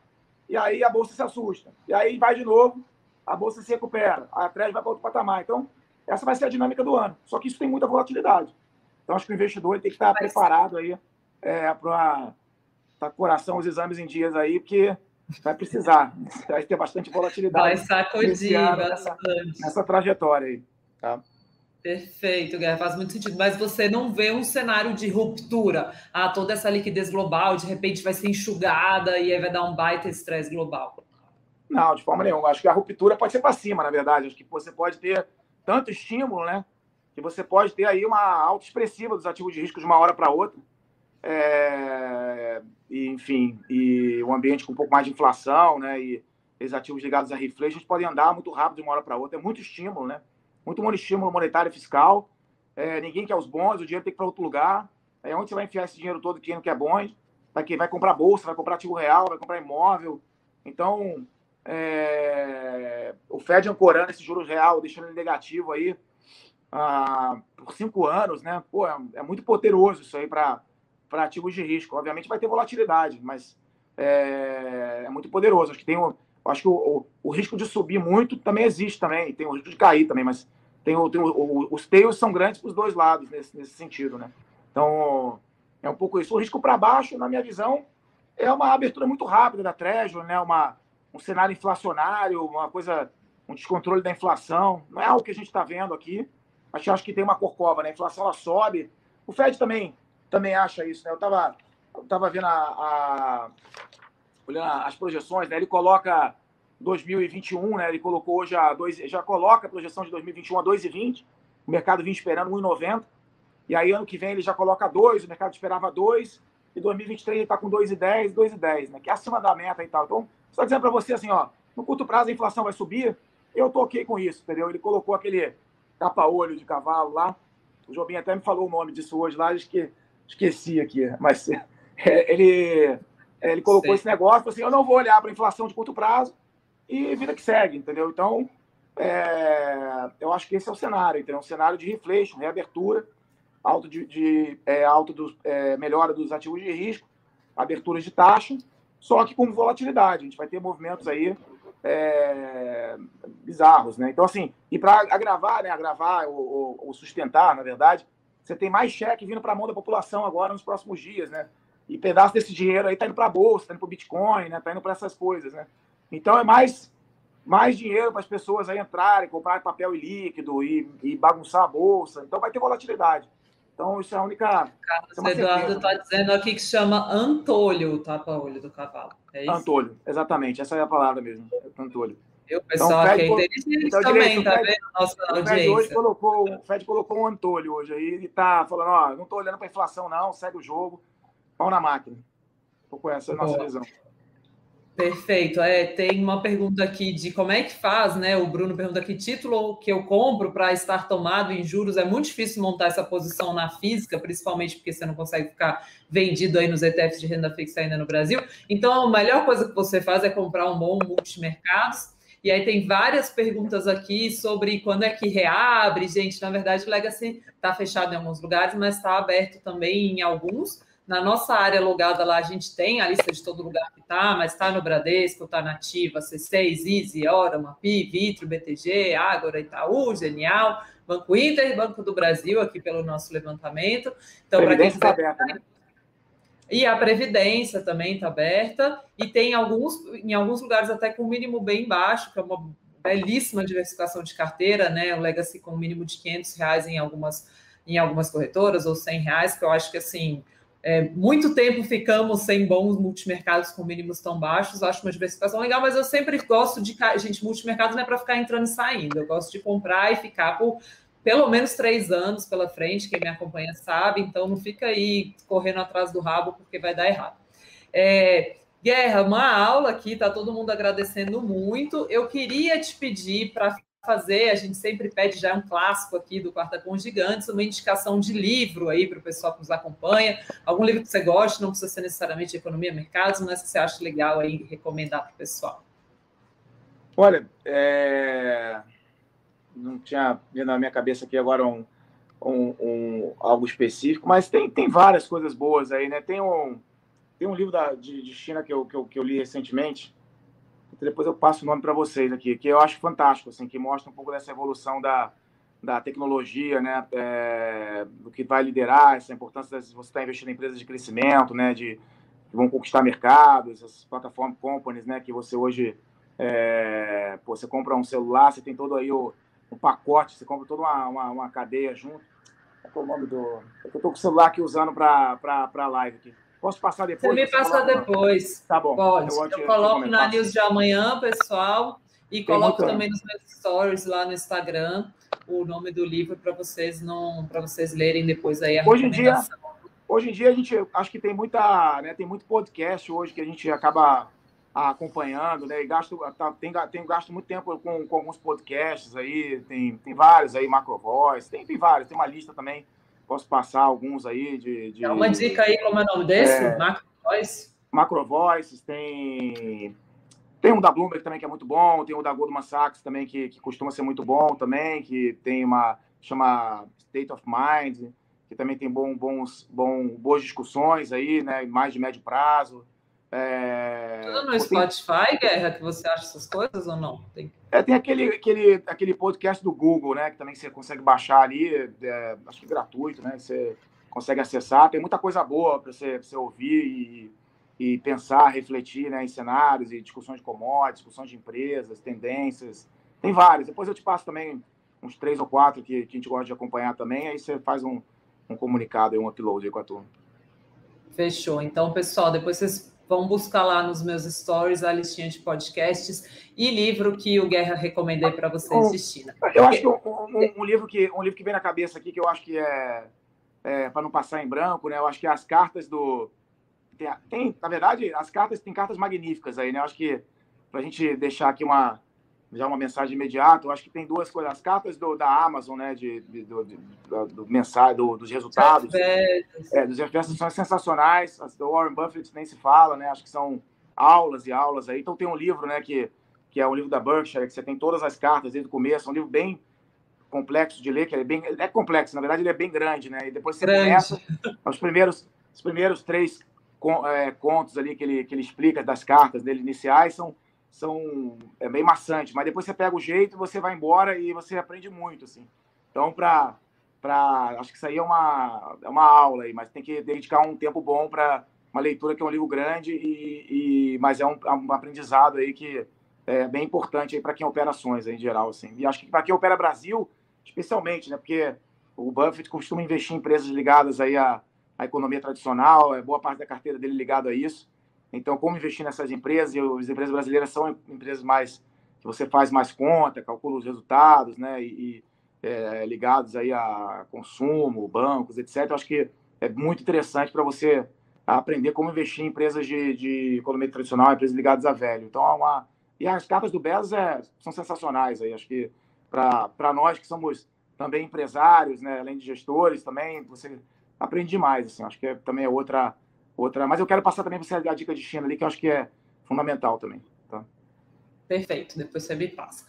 E aí a bolsa se assusta. E aí vai de novo, a bolsa se recupera, a Treasury vai para outro patamar. Então, essa vai ser a dinâmica do ano. Só que isso tem muita volatilidade. Então, acho que o investidor tem que estar preparado aí é, para tá coração os exames em dias aí, porque vai precisar. Vai ter bastante volatilidade. Vai sacudir bastante. Nessa, nessa trajetória aí. Tá? Perfeito, Guerra, faz muito sentido. Mas você não vê um cenário de ruptura? Ah, toda essa liquidez global, de repente, vai ser enxugada e aí vai dar um baita estresse global. Não, de forma nenhuma. Acho que a ruptura pode ser para cima, na verdade. Acho que você pode ter tanto estímulo, né? Que você pode ter aí uma alta expressiva dos ativos de risco de uma hora para outra. É, e, enfim, e um ambiente com um pouco mais de inflação, né? E esses ativos ligados a reflexos podem andar muito rápido de uma hora para outra. É muito estímulo, né? Muito estímulo monetário e fiscal. É, ninguém quer os bons, o dinheiro tem que ir para outro lugar. É onde você vai enfiar esse dinheiro todo quem não quer bons? Vai, vai comprar bolsa, vai comprar ativo real, vai comprar imóvel. Então, é, o Fed ancorando esse juros real, deixando ele negativo aí ah, por cinco anos, né? Pô, é, é muito poderoso isso aí para ativos de risco. Obviamente vai ter volatilidade, mas é, é muito poderoso. Acho que tem o, acho que o, o, o, risco de subir muito também existe também, tem o risco de cair também, mas tem, tem o, os tails são grandes para os dois lados nesse, nesse sentido, né? Então, é um pouco isso. O risco para baixo, na minha visão, é uma abertura muito rápida da Treasury, né? Uma, um cenário inflacionário, uma coisa, um descontrole da inflação. Não é algo que a gente está vendo aqui. A gente acha que tem uma corcova, né? A inflação ela sobe. O Fed também, também acha isso, né? Eu estava eu tava vendo a, a, olhando as projeções, né? Ele coloca 2021, né? Ele colocou hoje a dois, já coloca a projeção de 2021 a 2,20. O mercado vinha esperando 1,90. E aí, ano que vem, ele já coloca 2, o mercado esperava 2. E 2023 ele está com 2,10, 2,10, né? Que é acima da meta e tal. Então, Estou dizendo para você assim, ó, no curto prazo a inflação vai subir, eu toquei com isso, entendeu? Ele colocou aquele tapa-olho de cavalo lá. O Jobim até me falou o nome disso hoje lá, esque, esqueci aqui, mas é, ele, ele colocou Sei. esse negócio, assim, eu não vou olhar para a inflação de curto prazo e vida que segue, entendeu? Então, é, eu acho que esse é o cenário, entendeu? Um cenário de reflexo, reabertura, alto de, de é, alto dos, é, melhora dos ativos de risco, abertura de taxa, só que com volatilidade. A gente vai ter movimentos aí é, bizarros, né? Então, assim, e para agravar, né? Agravar ou, ou, sustentar, na verdade, você tem mais cheque vindo para a mão da população agora nos próximos dias, né? E pedaço desse dinheiro aí tá indo para a bolsa, tá indo para o Bitcoin, né? Tá indo para essas coisas, né? Então é mais mais dinheiro para as pessoas aí entrarem, comprar papel líquido e, e bagunçar a bolsa. Então vai ter volatilidade. Então, isso é a única. Carlos é Eduardo está dizendo aqui que chama antolho o tapa-olho do cavalo. É isso? Antolho, exatamente. Essa é a palavra mesmo. Antolho. Eu, pessoal, então, aqui é inteligente então, também, está vendo? Nossa o Fed hoje colocou, o Fed colocou um antolho hoje aí e está falando: ó, não estou olhando para inflação, não, segue o jogo, pau na máquina. Um pouco essa é a nossa Boa. visão. Perfeito. É, tem uma pergunta aqui de como é que faz, né? O Bruno pergunta que título que eu compro para estar tomado em juros. É muito difícil montar essa posição na física, principalmente porque você não consegue ficar vendido aí nos ETFs de renda fixa ainda no Brasil. Então, a melhor coisa que você faz é comprar um bom multimercados. E aí tem várias perguntas aqui sobre quando é que reabre. Gente, na verdade, o Legacy está fechado em alguns lugares, mas está aberto também em alguns. Na nossa área logada lá, a gente tem a lista de todo lugar que está, mas está no Bradesco, está na Ativa, C6, Easy, Hora, Mapi, Vitro, BTG, Ágora, Itaú, Genial, Banco Inter, Banco do Brasil, aqui pelo nosso levantamento. Então, para quem quiser... Aberta, né? E a Previdência também está aberta, e tem alguns, em alguns lugares até com um mínimo bem baixo, que é uma belíssima diversificação de carteira, né? O Legacy com um mínimo de 500 reais em algumas, em algumas corretoras, ou 100 reais, que eu acho que, assim, é, muito tempo ficamos sem bons multimercados com mínimos tão baixos, acho uma diversificação legal, mas eu sempre gosto de. Gente, multimercado não é para ficar entrando e saindo, eu gosto de comprar e ficar por pelo menos três anos pela frente, quem me acompanha sabe, então não fica aí correndo atrás do rabo porque vai dar errado. É, Guerra, uma aula aqui, tá todo mundo agradecendo muito. Eu queria te pedir para fazer, a gente sempre pede já um clássico aqui do Quarta com Gigantes, uma indicação de livro aí para o pessoal que nos acompanha, algum livro que você goste, não precisa ser necessariamente Economia e Mercados, mas que você acha legal aí recomendar para o pessoal. Olha, é não tinha na minha cabeça aqui agora um, um, um, algo específico, mas tem, tem várias coisas boas aí, né? Tem um, tem um livro da, de, de China que eu, que, eu, que eu li recentemente, depois eu passo o nome para vocês aqui, que eu acho fantástico, assim, que mostra um pouco dessa evolução da, da tecnologia, né? É, do que vai liderar, essa importância de você estar tá investindo em empresas de crescimento, né? De, que vão conquistar mercados, essas plataformas companies, né? Que você hoje é, pô, você compra um celular, você tem todo aí o, um pacote, você compra toda uma, uma, uma cadeia junto. Qual é o nome do. É eu estou com o celular aqui usando para a live aqui. Posso passar depois? Você me passa depois. Tá bom. Pode. Eu, eu coloco na news de amanhã, pessoal, e Tem coloco muito... também nos meus stories lá no Instagram o nome do livro para vocês não para vocês lerem depois aí a hoje em dia hoje em dia a gente acho que tem muita né, tem muito podcast hoje que a gente acaba acompanhando, né? E gasto, tá, tem, tem gasto muito tempo com, com alguns podcasts aí, tem, tem vários aí, Macro Voice, tem, tem vários, tem uma lista também, posso passar alguns aí de. de é uma dica aí, como é o nome desse? É, Macro Voice? Macro Voices, tem. Tem um da Bloomberg também que é muito bom, tem o da Goldman Sachs também que, que costuma ser muito bom também, que tem uma chama State of Mind, que também tem bom, bons, bom, boas discussões aí, né, mais de médio prazo. É... Tudo no Spotify, Guerra, que você acha essas coisas ou não? Tem, é, tem aquele, aquele, aquele podcast do Google, né? Que também você consegue baixar ali, é, acho que gratuito, né? Você consegue acessar. Tem muita coisa boa para você, você ouvir e, e pensar, refletir né, em cenários e discussões de commodities, discussões de empresas, tendências. Tem vários. Depois eu te passo também uns três ou quatro que, que a gente gosta de acompanhar também. Aí você faz um, um comunicado, um upload aí com a turma. Fechou. Então, pessoal, depois vocês Vão buscar lá nos meus stories a listinha de podcasts e livro que o Guerra recomendei para vocês de China. Eu acho que um, um, um, livro que um livro que vem na cabeça aqui que eu acho que é, é para não passar em branco, né? Eu acho que é as cartas do tem, tem, na verdade as cartas tem cartas magníficas aí, né? Eu acho que para a gente deixar aqui uma já uma mensagem imediata. Eu acho que tem duas coisas. As cartas do, da Amazon, né, de, de do, do, do, mensagem, do, dos resultados. É, dos refrescos são sensacionais. As do Warren Buffett nem se fala, né? Acho que são aulas e aulas aí. Então tem um livro, né, que, que é o livro da Berkshire, que você tem todas as cartas desde o começo. É um livro bem complexo de ler, que é bem é complexo, na verdade ele é bem grande, né? E depois você grande. começa os primeiros os primeiros três é, contos ali que ele que ele explica das cartas dele iniciais são são é bem maçante, mas depois você pega o jeito, você vai embora e você aprende muito, assim. Então, para para acho que isso aí é uma é uma aula aí, mas tem que dedicar um tempo bom para uma leitura que é um livro grande e, e mas é um, é um aprendizado aí que é bem importante aí para quem opera ações aí, em geral, assim. E acho que para quem opera Brasil, especialmente, né? Porque o Buffett costuma investir em empresas ligadas aí à, à economia tradicional, é boa parte da carteira dele ligada a isso. Então, como investir nessas empresas? E as empresas brasileiras são empresas mais que você faz mais conta, calcula os resultados, né? E, é, ligados aí a consumo, bancos, etc. Eu acho que é muito interessante para você aprender como investir em empresas de, de economia tradicional, empresas ligadas a velho. Então, é uma e as cartas do Bezos é, são sensacionais aí. Acho que para nós que somos também empresários, né, além de gestores, também você aprende demais. Assim, acho que é, também é outra outra. Mas eu quero passar também para você a dica de China ali, que eu acho que é fundamental também. Tá? Perfeito, depois você me passa.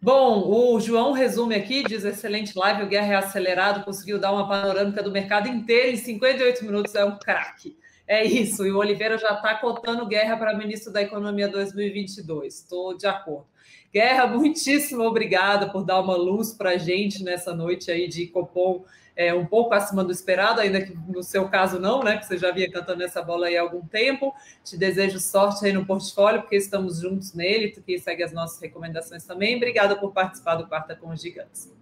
Bom, o João resume aqui, diz excelente live, o Guerra é acelerado, conseguiu dar uma panorâmica do mercado inteiro em 58 minutos, é um craque. É isso, e o Oliveira já está cotando guerra para ministro da Economia 2022. Estou de acordo. Guerra, muitíssimo obrigada por dar uma luz para a gente nessa noite aí de Copom é, um pouco acima do esperado, ainda que no seu caso não, né? Que você já vinha cantando essa bola aí há algum tempo. Te desejo sorte aí no portfólio, porque estamos juntos nele, tu que segue as nossas recomendações também. Obrigada por participar do Quarta com os Gigantes.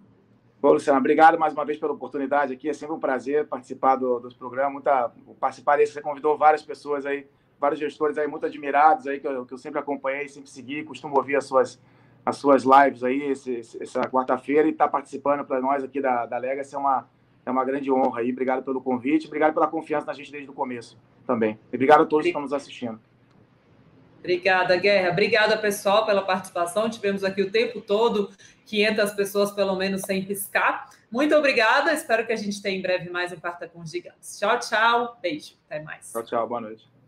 Bom, Luciana, obrigado mais uma vez pela oportunidade aqui. É sempre um prazer participar do, dos programas. Muita, participar desse, você convidou várias pessoas aí, vários gestores aí muito admirados aí, que eu, que eu sempre acompanhei, sempre segui, costumo ouvir as suas, as suas lives aí esse, essa quarta-feira e estar tá participando para nós aqui da, da Legacy é uma, é uma grande honra aí. Obrigado pelo convite, obrigado pela confiança na gente desde o começo também. E obrigado a todos que estão nos assistindo. Obrigada, Guerra. Obrigada, pessoal, pela participação. Tivemos aqui o tempo todo 500 pessoas, pelo menos, sem piscar. Muito obrigada. Espero que a gente tenha em breve mais um Quarta com Gigantes. Tchau, tchau. Beijo. Até mais. Tchau, tchau. Boa noite.